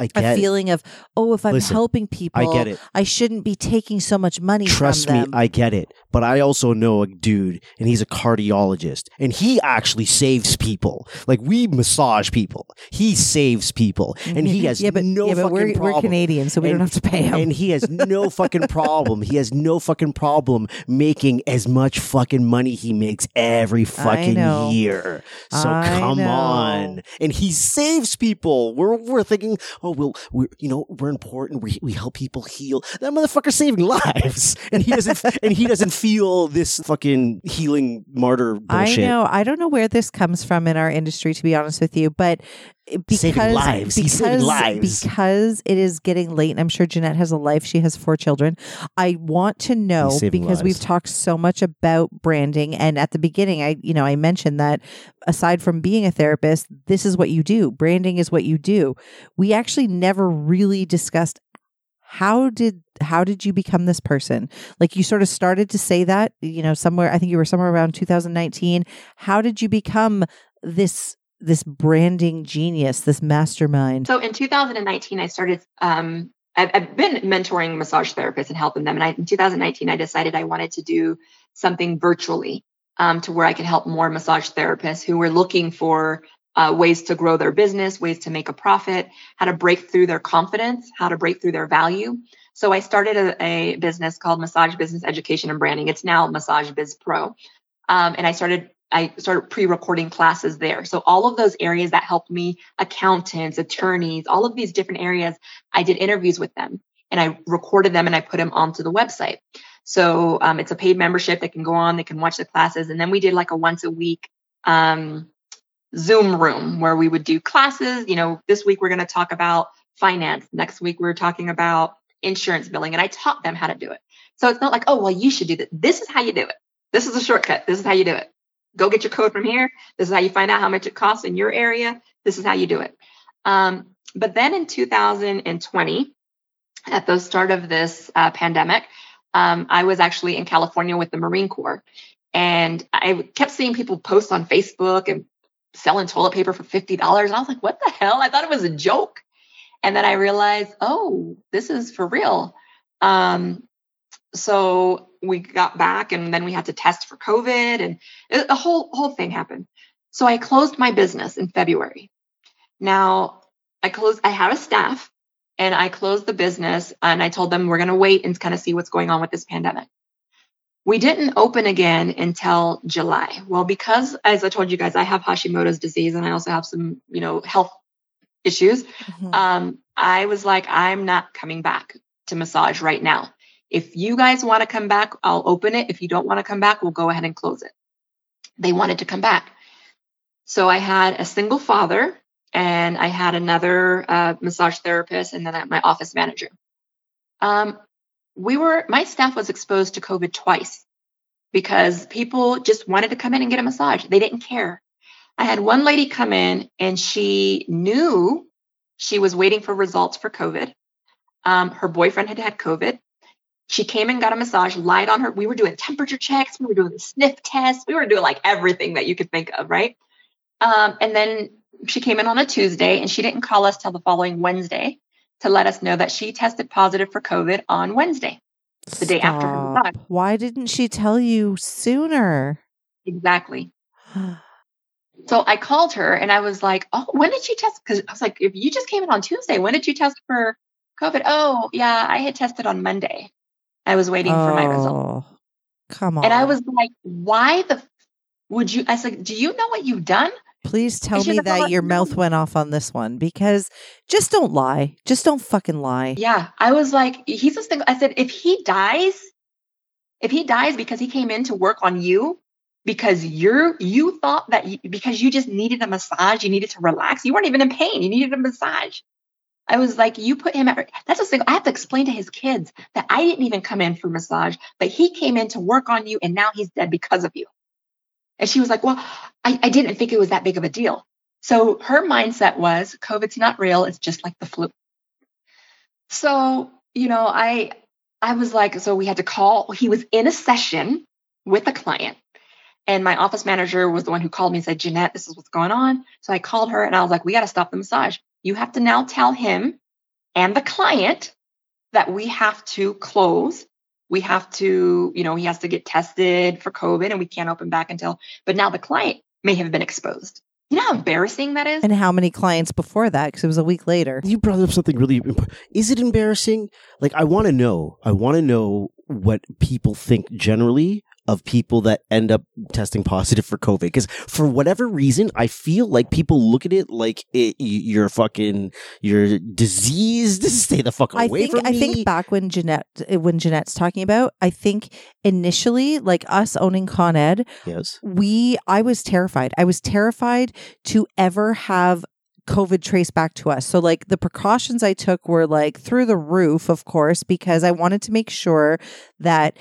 I a get it. feeling of, oh, if I'm Listen, helping people, I get it. I shouldn't be taking so much money Trust me. I get it. But I also know a dude, and he's a cardiologist, and he actually saves people. Like we massage people, he saves people, and he mm-hmm. has yeah, but, no yeah, but fucking we're, problem. we're Canadian, so we And- don't have to pay him. And he has no fucking problem. He has no fucking problem making as much fucking money he makes every fucking year. So I come know. on. And he saves people. We're we're thinking, oh well, we're you know we're important. We we help people heal. That motherfucker's saving lives, and he doesn't and he doesn't feel this fucking healing martyr bullshit. I know. I don't know where this comes from in our industry, to be honest with you, but because Saving lives. Because- lives. because it is getting late, and I'm sure Jeanette has a life. She has four children. I want to know because we've talked so much about branding, and at the beginning, I you know I mentioned that aside from being a therapist, this is what you do. Branding is what you do. We actually never really discussed how did how did you become this person like you sort of started to say that you know somewhere i think you were somewhere around 2019 how did you become this this branding genius this mastermind So in 2019, I started. Um, I've, I've been mentoring massage therapists and helping them. And I, in 2019, I decided I wanted to do something virtually. um, to where I could help more massage therapists who were looking for uh, ways to grow their business, ways to make a profit, how to break through their confidence, how to break through their value. So I started a, a business called Massage Business Education and Branding. It's now Massage Biz Pro. Um, and I started I started pre-recording classes there. So all of those areas that helped me, accountants, attorneys, all of these different areas, I did interviews with them and I recorded them and I put them onto the website. So um, it's a paid membership. They can go on, they can watch the classes. And then we did like a once a week um, Zoom room where we would do classes. You know, this week we're going to talk about finance. Next week we're talking about insurance billing. And I taught them how to do it. So it's not like, oh, well, you should do that. This is how you do it. This is a shortcut. This is how you do it. Go get your code from here. This is how you find out how much it costs in your area. This is how you do it. Um, but then in 2020, at the start of this uh, pandemic, um, I was actually in California with the Marine Corps. And I kept seeing people post on Facebook and selling toilet paper for $50. And I was like, what the hell? I thought it was a joke. And then I realized, oh, this is for real. Um, so we got back and then we had to test for COVID and the whole whole thing happened. So I closed my business in February. Now I closed, I had a staff and I closed the business and I told them we're going to wait and kind of see what's going on with this pandemic. We didn't open again until July. Well, because as I told you guys, I have Hashimoto's disease and I also have some, you know, health issues. Mm-hmm. Um, I was like, I'm not coming back to massage right now. If you guys want to come back, I'll open it. If you don't want to come back, we'll go ahead and close it. They wanted to come back. So I had a single father and I had another uh, massage therapist and then my office manager. Um, we were, my staff was exposed to COVID twice because people just wanted to come in and get a massage. They didn't care. I had one lady come in and she knew she was waiting for results for COVID. Um, her boyfriend had had COVID. She came and got a massage, lied on her. We were doing temperature checks. We were doing the sniff test. We were doing like everything that you could think of, right? Um, and then she came in on a Tuesday and she didn't call us till the following Wednesday to let us know that she tested positive for COVID on Wednesday, the Stop. day after her. Why didn't she tell you sooner? Exactly. so I called her and I was like, Oh, when did you test? Because I was like, if you just came in on Tuesday, when did you test for COVID? Oh, yeah, I had tested on Monday. I was waiting oh, for my result. Oh, come on. And I was like, why the would you? I was like, do you know what you've done? Please tell me that your mouth went off on this one because just don't lie. Just don't fucking lie. Yeah. I was like, he's a single. I said, if he dies, if he dies because he came in to work on you, because you're you thought that you, because you just needed a massage, you needed to relax. You weren't even in pain. You needed a massage. I was like, you put him at that's a thing. I have to explain to his kids that I didn't even come in for massage, but he came in to work on you and now he's dead because of you. And she was like, Well, I, I didn't think it was that big of a deal. So her mindset was COVID's not real, it's just like the flu. So, you know, I I was like, so we had to call, he was in a session with a client. And my office manager was the one who called me and said, Jeanette, this is what's going on. So I called her and I was like, we got to stop the massage you have to now tell him and the client that we have to close. We have to, you know, he has to get tested for COVID and we can't open back until, but now the client may have been exposed. You know how embarrassing that is? And how many clients before that? Because it was a week later. You brought up something really important. Is it embarrassing? Like, I want to know. I want to know what people think generally of people that end up testing positive for COVID. Because for whatever reason, I feel like people look at it like it, you're fucking, you're diseased. Stay the fuck away I think, from me. I think back when Jeanette, when Jeanette's talking about, I think initially, like us owning Con Ed, yes, we, I was terrified. I was terrified to ever have COVID traced back to us. So, like, the precautions I took were like through the roof, of course, because I wanted to make sure that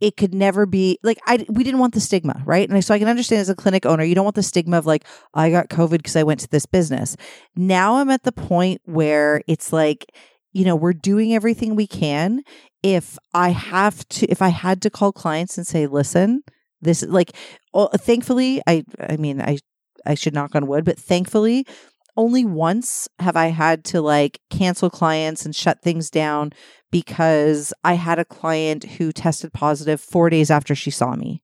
it could never be like I we didn't want the stigma, right? And so I can understand as a clinic owner, you don't want the stigma of like I got COVID because I went to this business. Now I'm at the point where it's like, you know, we're doing everything we can. If I have to, if I had to call clients and say, listen, this is like, oh, thankfully, I, I mean, I, I should knock on wood, but thankfully, only once have I had to like cancel clients and shut things down because I had a client who tested positive four days after she saw me.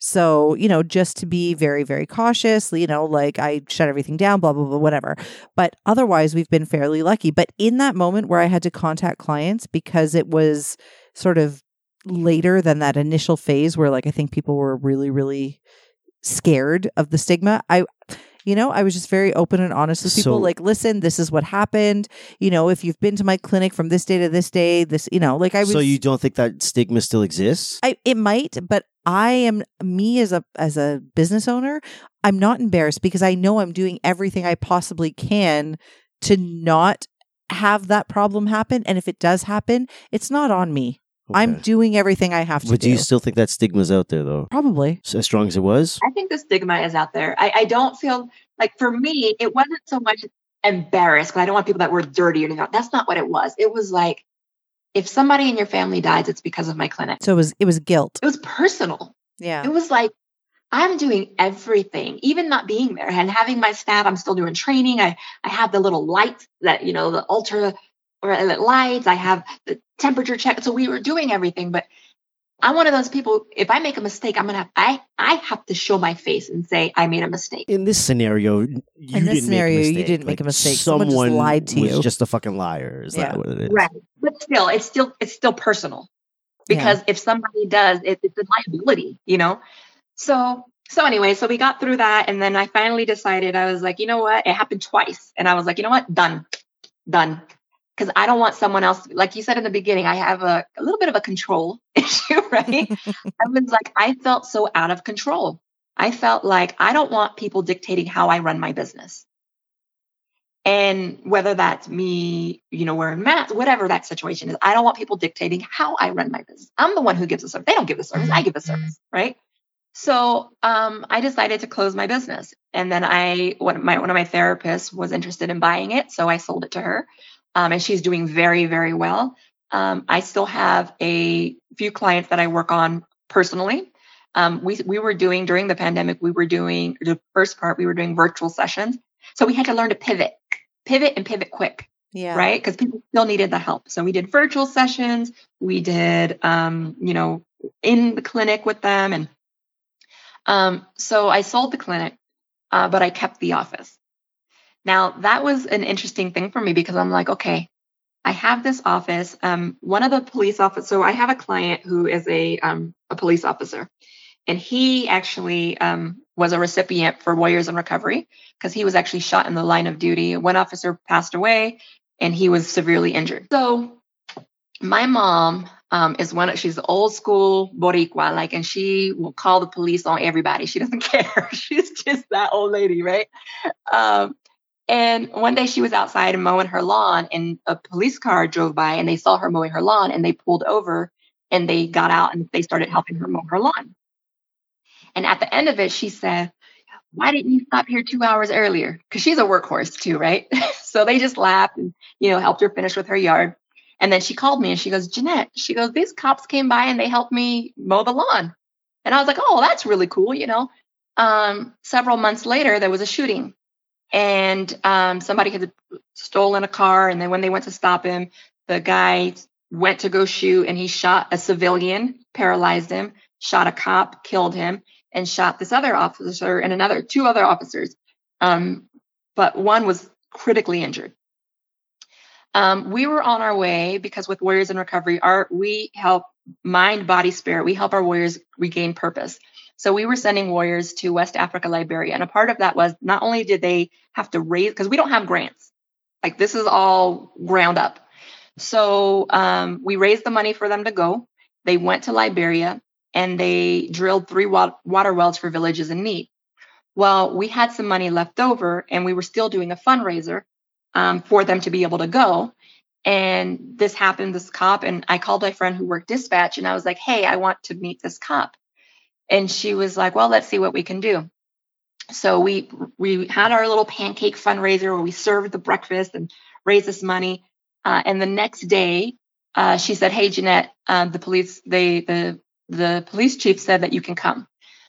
So, you know, just to be very, very cautious, you know, like I shut everything down, blah, blah, blah, whatever. But otherwise, we've been fairly lucky. But in that moment where I had to contact clients because it was sort of later than that initial phase where, like, I think people were really, really scared of the stigma, I, you know, I was just very open and honest with people. So- like, listen, this is what happened. You know, if you've been to my clinic from this day to this day, this, you know, like I was. so you don't think that stigma still exists? I it might, but I am me as a as a business owner, I'm not embarrassed because I know I'm doing everything I possibly can to not have that problem happen and if it does happen, it's not on me. I'm doing everything I have to But do do. you still think that stigma's out there though? Probably. So as strong as it was? I think the stigma is out there. I, I don't feel like for me, it wasn't so much embarrassed because I don't want people that were dirty or anything. That's not what it was. It was like if somebody in your family dies, it's because of my clinic. So it was it was guilt. It was personal. Yeah. It was like I'm doing everything, even not being there and having my staff. I'm still doing training. I I have the little lights that you know the ultra or uh, lights. I have the temperature check. So we were doing everything, but I'm one of those people. If I make a mistake, I'm gonna have I I have to show my face and say I made a mistake. In this scenario, you In this didn't scenario, make a you didn't make a mistake. Someone Someone just lied to was you. just a fucking liar. Is Yeah. that what it is? Right. But still, it's still it's still personal because if somebody does, it, it's a liability, you know. So so anyway, so we got through that, and then I finally decided I was like, you know what? It happened twice, and I was like, you know what? Done, done. Because I don't want someone else, like you said in the beginning, I have a, a little bit of a control issue, right? I was like, I felt so out of control. I felt like I don't want people dictating how I run my business. And whether that's me, you know, wearing masks, whatever that situation is, I don't want people dictating how I run my business. I'm the one who gives the service. They don't give the service. I give the service, right? So um, I decided to close my business, and then I, one, of my one of my therapists was interested in buying it, so I sold it to her, um, and she's doing very, very well. Um, I still have a few clients that I work on personally. Um, we we were doing during the pandemic. We were doing the first part. We were doing virtual sessions, so we had to learn to pivot, pivot, and pivot quick yeah. right? Because people still needed the help. So we did virtual sessions. We did, um, you know, in the clinic with them, and um, so I sold the clinic, uh, but I kept the office. Now that was an interesting thing for me because I'm like, okay, I have this office. Um, one of the police officers. So I have a client who is a um, a police officer, and he actually um, was a recipient for Warriors in Recovery because he was actually shot in the line of duty. One officer passed away, and he was severely injured. So my mom um, is one. She's old school Boricua, like, and she will call the police on everybody. She doesn't care. She's just that old lady, right? Um, and one day she was outside and mowing her lawn, and a police car drove by, and they saw her mowing her lawn, and they pulled over, and they got out and they started helping her mow her lawn. And at the end of it, she said, why didn't you stop here two hours earlier? Because she's a workhorse too, right? so they just laughed and, you know, helped her finish with her yard. And then she called me and she goes, Jeanette, she goes, these cops came by and they helped me mow the lawn. And I was like, oh, that's really cool. You know, um, several months later, there was a shooting and um, somebody had stolen a car. And then when they went to stop him, the guy went to go shoot and he shot a civilian, paralyzed him, shot a cop, killed him and shot this other officer and another two other officers. Um, but one was critically injured. Um, we were on our way because with Warriors in Recovery, our we help mind, body, spirit. We help our warriors regain purpose. So we were sending warriors to West Africa, Liberia, and a part of that was not only did they have to raise because we don't have grants, like this is all ground up. So um, we raised the money for them to go. They went to Liberia and they drilled three water wells for villages in need. Well, we had some money left over and we were still doing a fundraiser um, for them to be able to go. And this happened, this cop, and I called my friend who worked dispatch and I was like, hey, I want to meet this cop. And she was like, well, let's see what we can do. So we we had our little pancake fundraiser where we served the breakfast and raised this money. Uh, and the next day, uh, she said, "Hey, Jeanette, uh, the police they the the police chief said that you can come."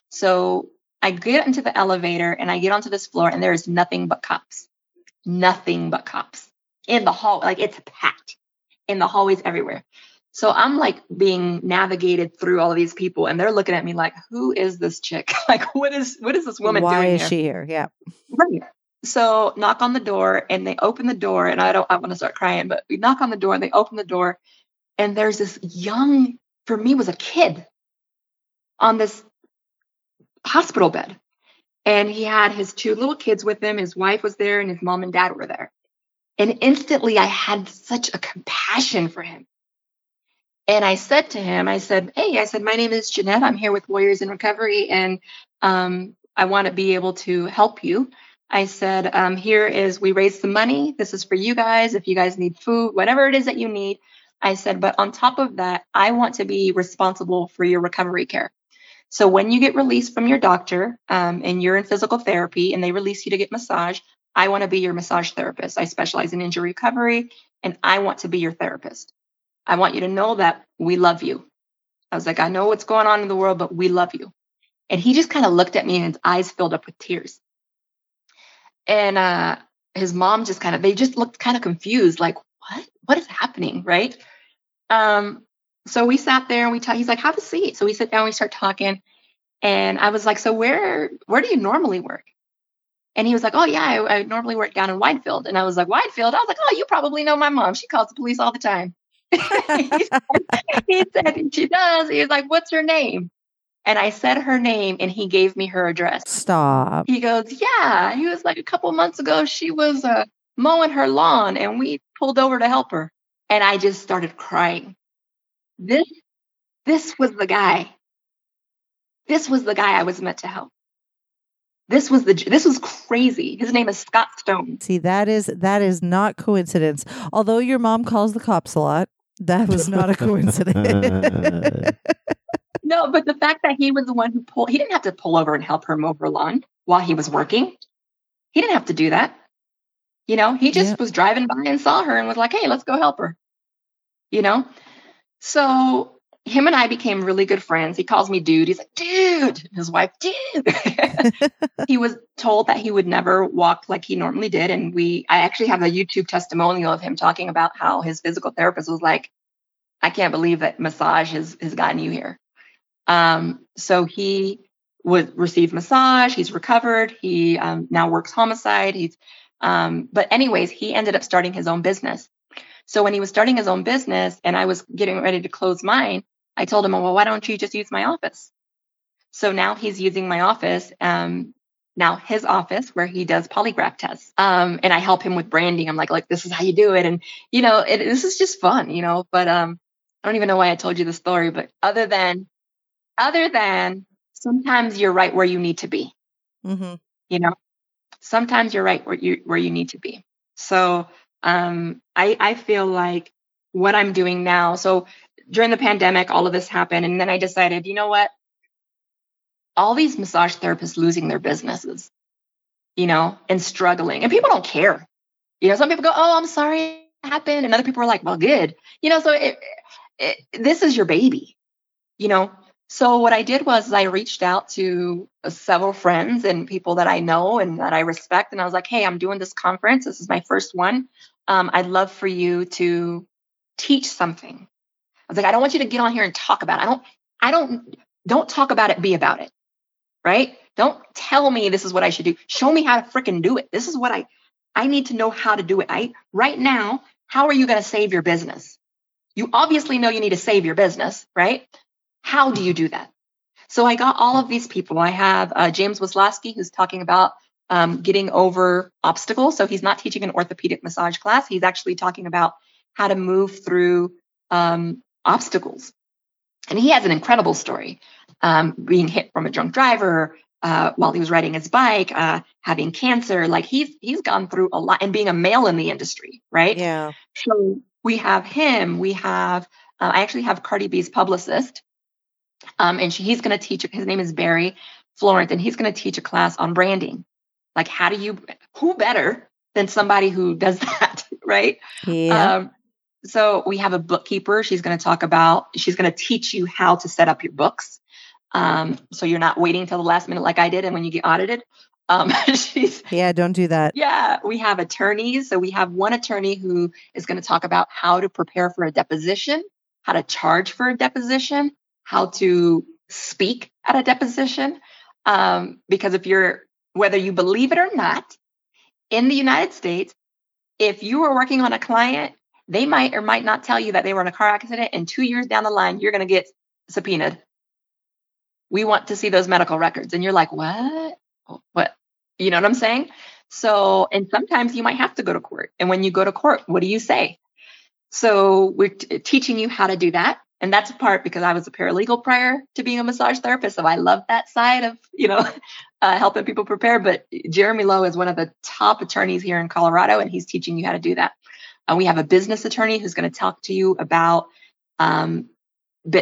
So I get into the elevator and I get onto this floor, and there is nothing but cops, nothing but cops in the hall. Like it's packed in the hallways everywhere. So I'm like being navigated through all of these people, and they're looking at me like, "Who is this chick? like, what is what is this woman Why doing Why is here?" she here? Yeah. Right. So knock on the door, and they open the door, and I don't. I want to start crying, but we knock on the door, and they open the door, and there's this young, for me, was a kid on this hospital bed, and he had his two little kids with him. His wife was there, and his mom and dad were there. And instantly, I had such a compassion for him. And I said to him, I said, Hey, I said, my name is Jeanette. I'm here with Warriors in Recovery, and um, I want to be able to help you. I said, um, Here is, we raised some money. This is for you guys. If you guys need food, whatever it is that you need. I said, But on top of that, I want to be responsible for your recovery care. So when you get released from your doctor um, and you're in physical therapy and they release you to get massage, I want to be your massage therapist. I specialize in injury recovery and I want to be your therapist. I want you to know that we love you. I was like, I know what's going on in the world, but we love you. And he just kind of looked at me and his eyes filled up with tears. And uh, his mom just kind of, they just looked kind of confused, like, what? What is happening? Right. Um, so we sat there and we talked. He's like, have a seat. So we sit down, we start talking. And I was like, so where, where do you normally work? And he was like, oh, yeah, I, I normally work down in Widefield. And I was like, Widefield? I was like, oh, you probably know my mom. She calls the police all the time. he said, she does. He was like, what's her name? And I said her name and he gave me her address. Stop. He goes, yeah. He was like, a couple months ago, she was uh, mowing her lawn and we pulled over to help her. And I just started crying. This, this was the guy. This was the guy I was meant to help. This was the this was crazy. His name is Scott Stone. See, that is that is not coincidence. Although your mom calls the cops a lot, that was not a coincidence. No, but the fact that he was the one who pulled, he didn't have to pull over and help her mow her lawn while he was working. He didn't have to do that. You know, he just Yep. was driving by and saw her and was like, hey, let's go help her. You know? So him and I became really good friends. He calls me dude. He's like, dude. His wife, dude. he was told that he would never walk like he normally did. And we, I actually have a YouTube testimonial of him talking about how his physical therapist was like, I can't believe that massage has, has gotten you here. Um, so he would receive massage. He's recovered. He um, now works homicide. He's, um, but anyways, he ended up starting his own business. So when he was starting his own business and I was getting ready to close mine, I told him, well, why don't you just use my office? So now he's using my office. Um, now his office where he does polygraph tests. Um, and I help him with branding. I'm like, like, this is how you do it. And, you know, it, this is just fun, you know, but, um, I don't even know why I told you the story, but other than, other than sometimes you're right where you need to be, hmm you know, sometimes you're right where you, where you need to be. So, um, I, I feel like what I'm doing now. So during the pandemic, all of this happened. And then I decided, you know what? All these massage therapists losing their businesses, you know, and struggling. And people don't care. You know, some people go, oh, I'm sorry it happened. And other people are like, well, good. You know, so it, it, this is your baby, you know. So what I did was I reached out to several friends and people that I know and that I respect. And I was like, hey, I'm doing this conference. This is my first one. Um, I'd love for you to teach something. I was like, I don't want you to get on here and talk about it. I don't, I don't, don't talk about it, be about it. Right? Don't tell me this is what I should do. Show me how to freaking do it. This is what I, I need to know how to do it. I, right now, how are you going to save your business? You obviously know you need to save your business, right? How do you do that? So I got all of these people. I have uh, James Waslaski, who's talking about um, getting over obstacles. So he's not teaching an orthopedic massage class. He's actually talking about how to move through um, obstacles. And he has an incredible story um, being hit from a drunk driver uh, while he was riding his bike, uh, having cancer. Like he's he's gone through a lot, and being a male in the industry, right? Yeah. So we have him. We have uh, I actually have Cardi B's publicist, um, and she, he's going to teach. His name is Barry Florent, and he's going to teach a class on branding. Like, how do you? Who better than somebody who does that, right? Yeah. Um, so we have a bookkeeper. She's going to talk about. She's going to teach you how to set up your books. Um, so you're not waiting till the last minute like I did, and when you get audited. Um, she's yeah. Don't do that. yeah, we have attorneys. So we have one attorney who is going to talk about how to prepare for a deposition, how to charge for a deposition, how to speak at a deposition. Um, because if you're, whether you believe it or not, in the United States, if you are working on a client, they might or might not tell you that they were in a car accident, and two years down the line, you're going to get subpoenaed. We want to see those medical records. And you're like, what? What? You know what I'm saying? So, and sometimes you might have to go to court. And when you go to court, what do you say? So, we're t- teaching you how to do that. And that's a part because I was a paralegal prior to being a massage therapist. So I love that side of, you know, uh, helping people prepare. But Jeremy Lowe is one of the top attorneys here in Colorado, and he's teaching you how to do that. Uh, we have a business attorney who's going to talk to you about um,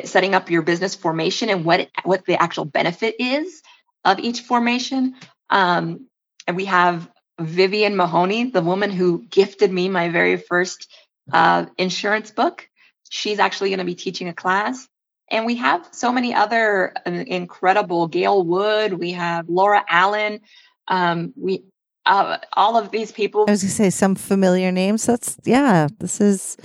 setting up your business formation and what it, what the actual benefit is of each formation. Um, and we have Vivian Mahoney, the woman who gifted me my very first uh, insurance book. She's actually going to be teaching a class. And we have so many other uh, incredible Gail Wood. We have Laura Allen. Um, we uh, all of these people. I was going to say some familiar names. That's yeah. This is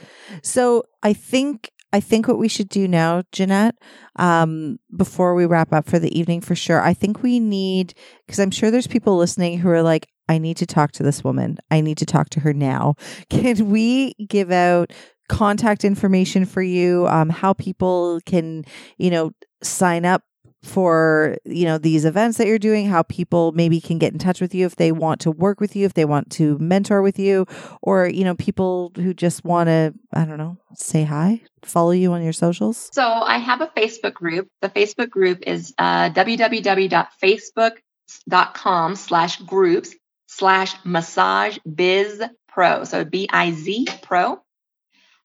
so. I think I think what we should do now, Jeanette, um, before we wrap up for the evening, for sure. I think we need because I'm sure there's people listening who are like, I need to talk to this woman. I need to talk to her now. Can we give out contact information for you? Um, how people can, you know, sign up for you know these events that you're doing how people maybe can get in touch with you if they want to work with you if they want to mentor with you or you know people who just want to i don't know say hi follow you on your socials? So i have a facebook group. The facebook group is uh, www.facebook.com slash groups slash massage biz pro. So b-i-z pro.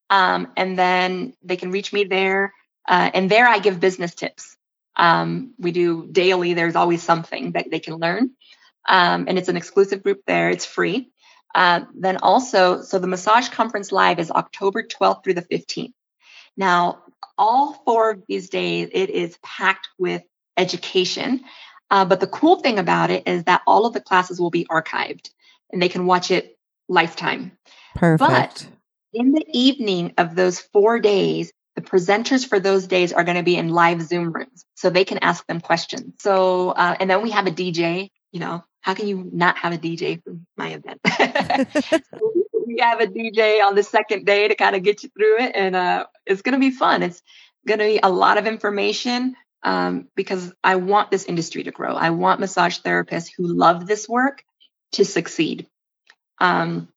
Um, and then they can reach me there. Uh, and there i give business tips um, we do daily, there's always something that they can learn. Um, and it's an exclusive group there, it's free. Uh, then also, so the Massage Conference Live is October 12th through the 15th. Now, all four of these days, it is packed with education. Uh, but the cool thing about it is that all of the classes will be archived and they can watch it lifetime. Perfect. But in the evening of those four days, the presenters for those days are going to be in live Zoom rooms, so they can ask them questions. So, uh, and then we have a DJ. You know, how can you not have a DJ for my event? we have a DJ on the second day to kind of get you through it, and uh, it's going to be fun. It's going to be a lot of information um, because I want this industry to grow. I want massage therapists who love this work to succeed. Um,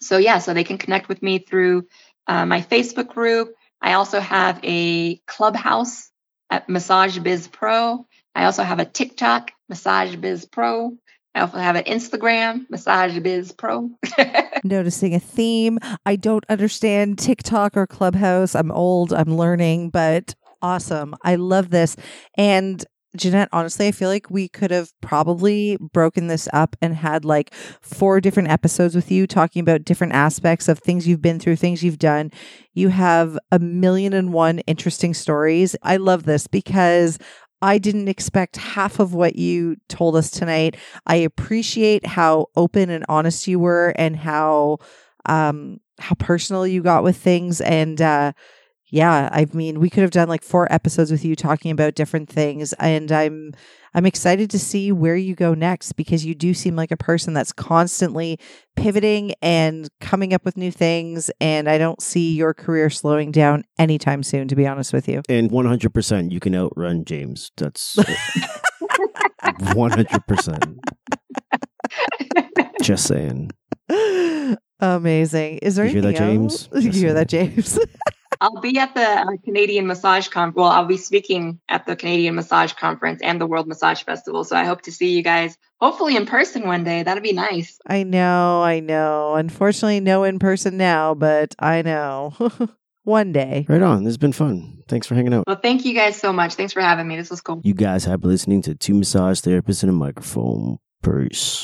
so yeah, so they can connect with me through uh, my Facebook group. I also have a clubhouse at Massage Biz Pro. I also have a TikTok, Massage Biz Pro. I also have an Instagram, Massage Biz Pro. Noticing a theme. I don't understand TikTok or Clubhouse. I'm old, I'm learning, but awesome. I love this. And Jeanette, honestly, I feel like we could have probably broken this up and had like four different episodes with you talking about different aspects of things you've been through, things you've done. You have a million and one interesting stories. I love this because I didn't expect half of what you told us tonight. I appreciate how open and honest you were and how um how personal you got with things and uh yeah, I mean, we could have done like four episodes with you talking about different things and I'm I'm excited to see where you go next because you do seem like a person that's constantly pivoting and coming up with new things and I don't see your career slowing down anytime soon to be honest with you. And 100% you can outrun James. That's 100%. Just saying. Amazing. Is there You hear that, anything James? else? You hear that. James? I'll be at the uh, Canadian Massage Conference. Well, I'll be speaking at the Canadian Massage Conference and the World Massage Festival. So I hope to see you guys hopefully in person one day. That'd be nice. I know, I know. Unfortunately, no in person now, but I know. One day. Right on. This has been fun. Thanks for hanging out. Well, thank you guys so much. Thanks for having me. This was cool. You guys have been listening to Two Massage Therapists and a Microphone. Peace.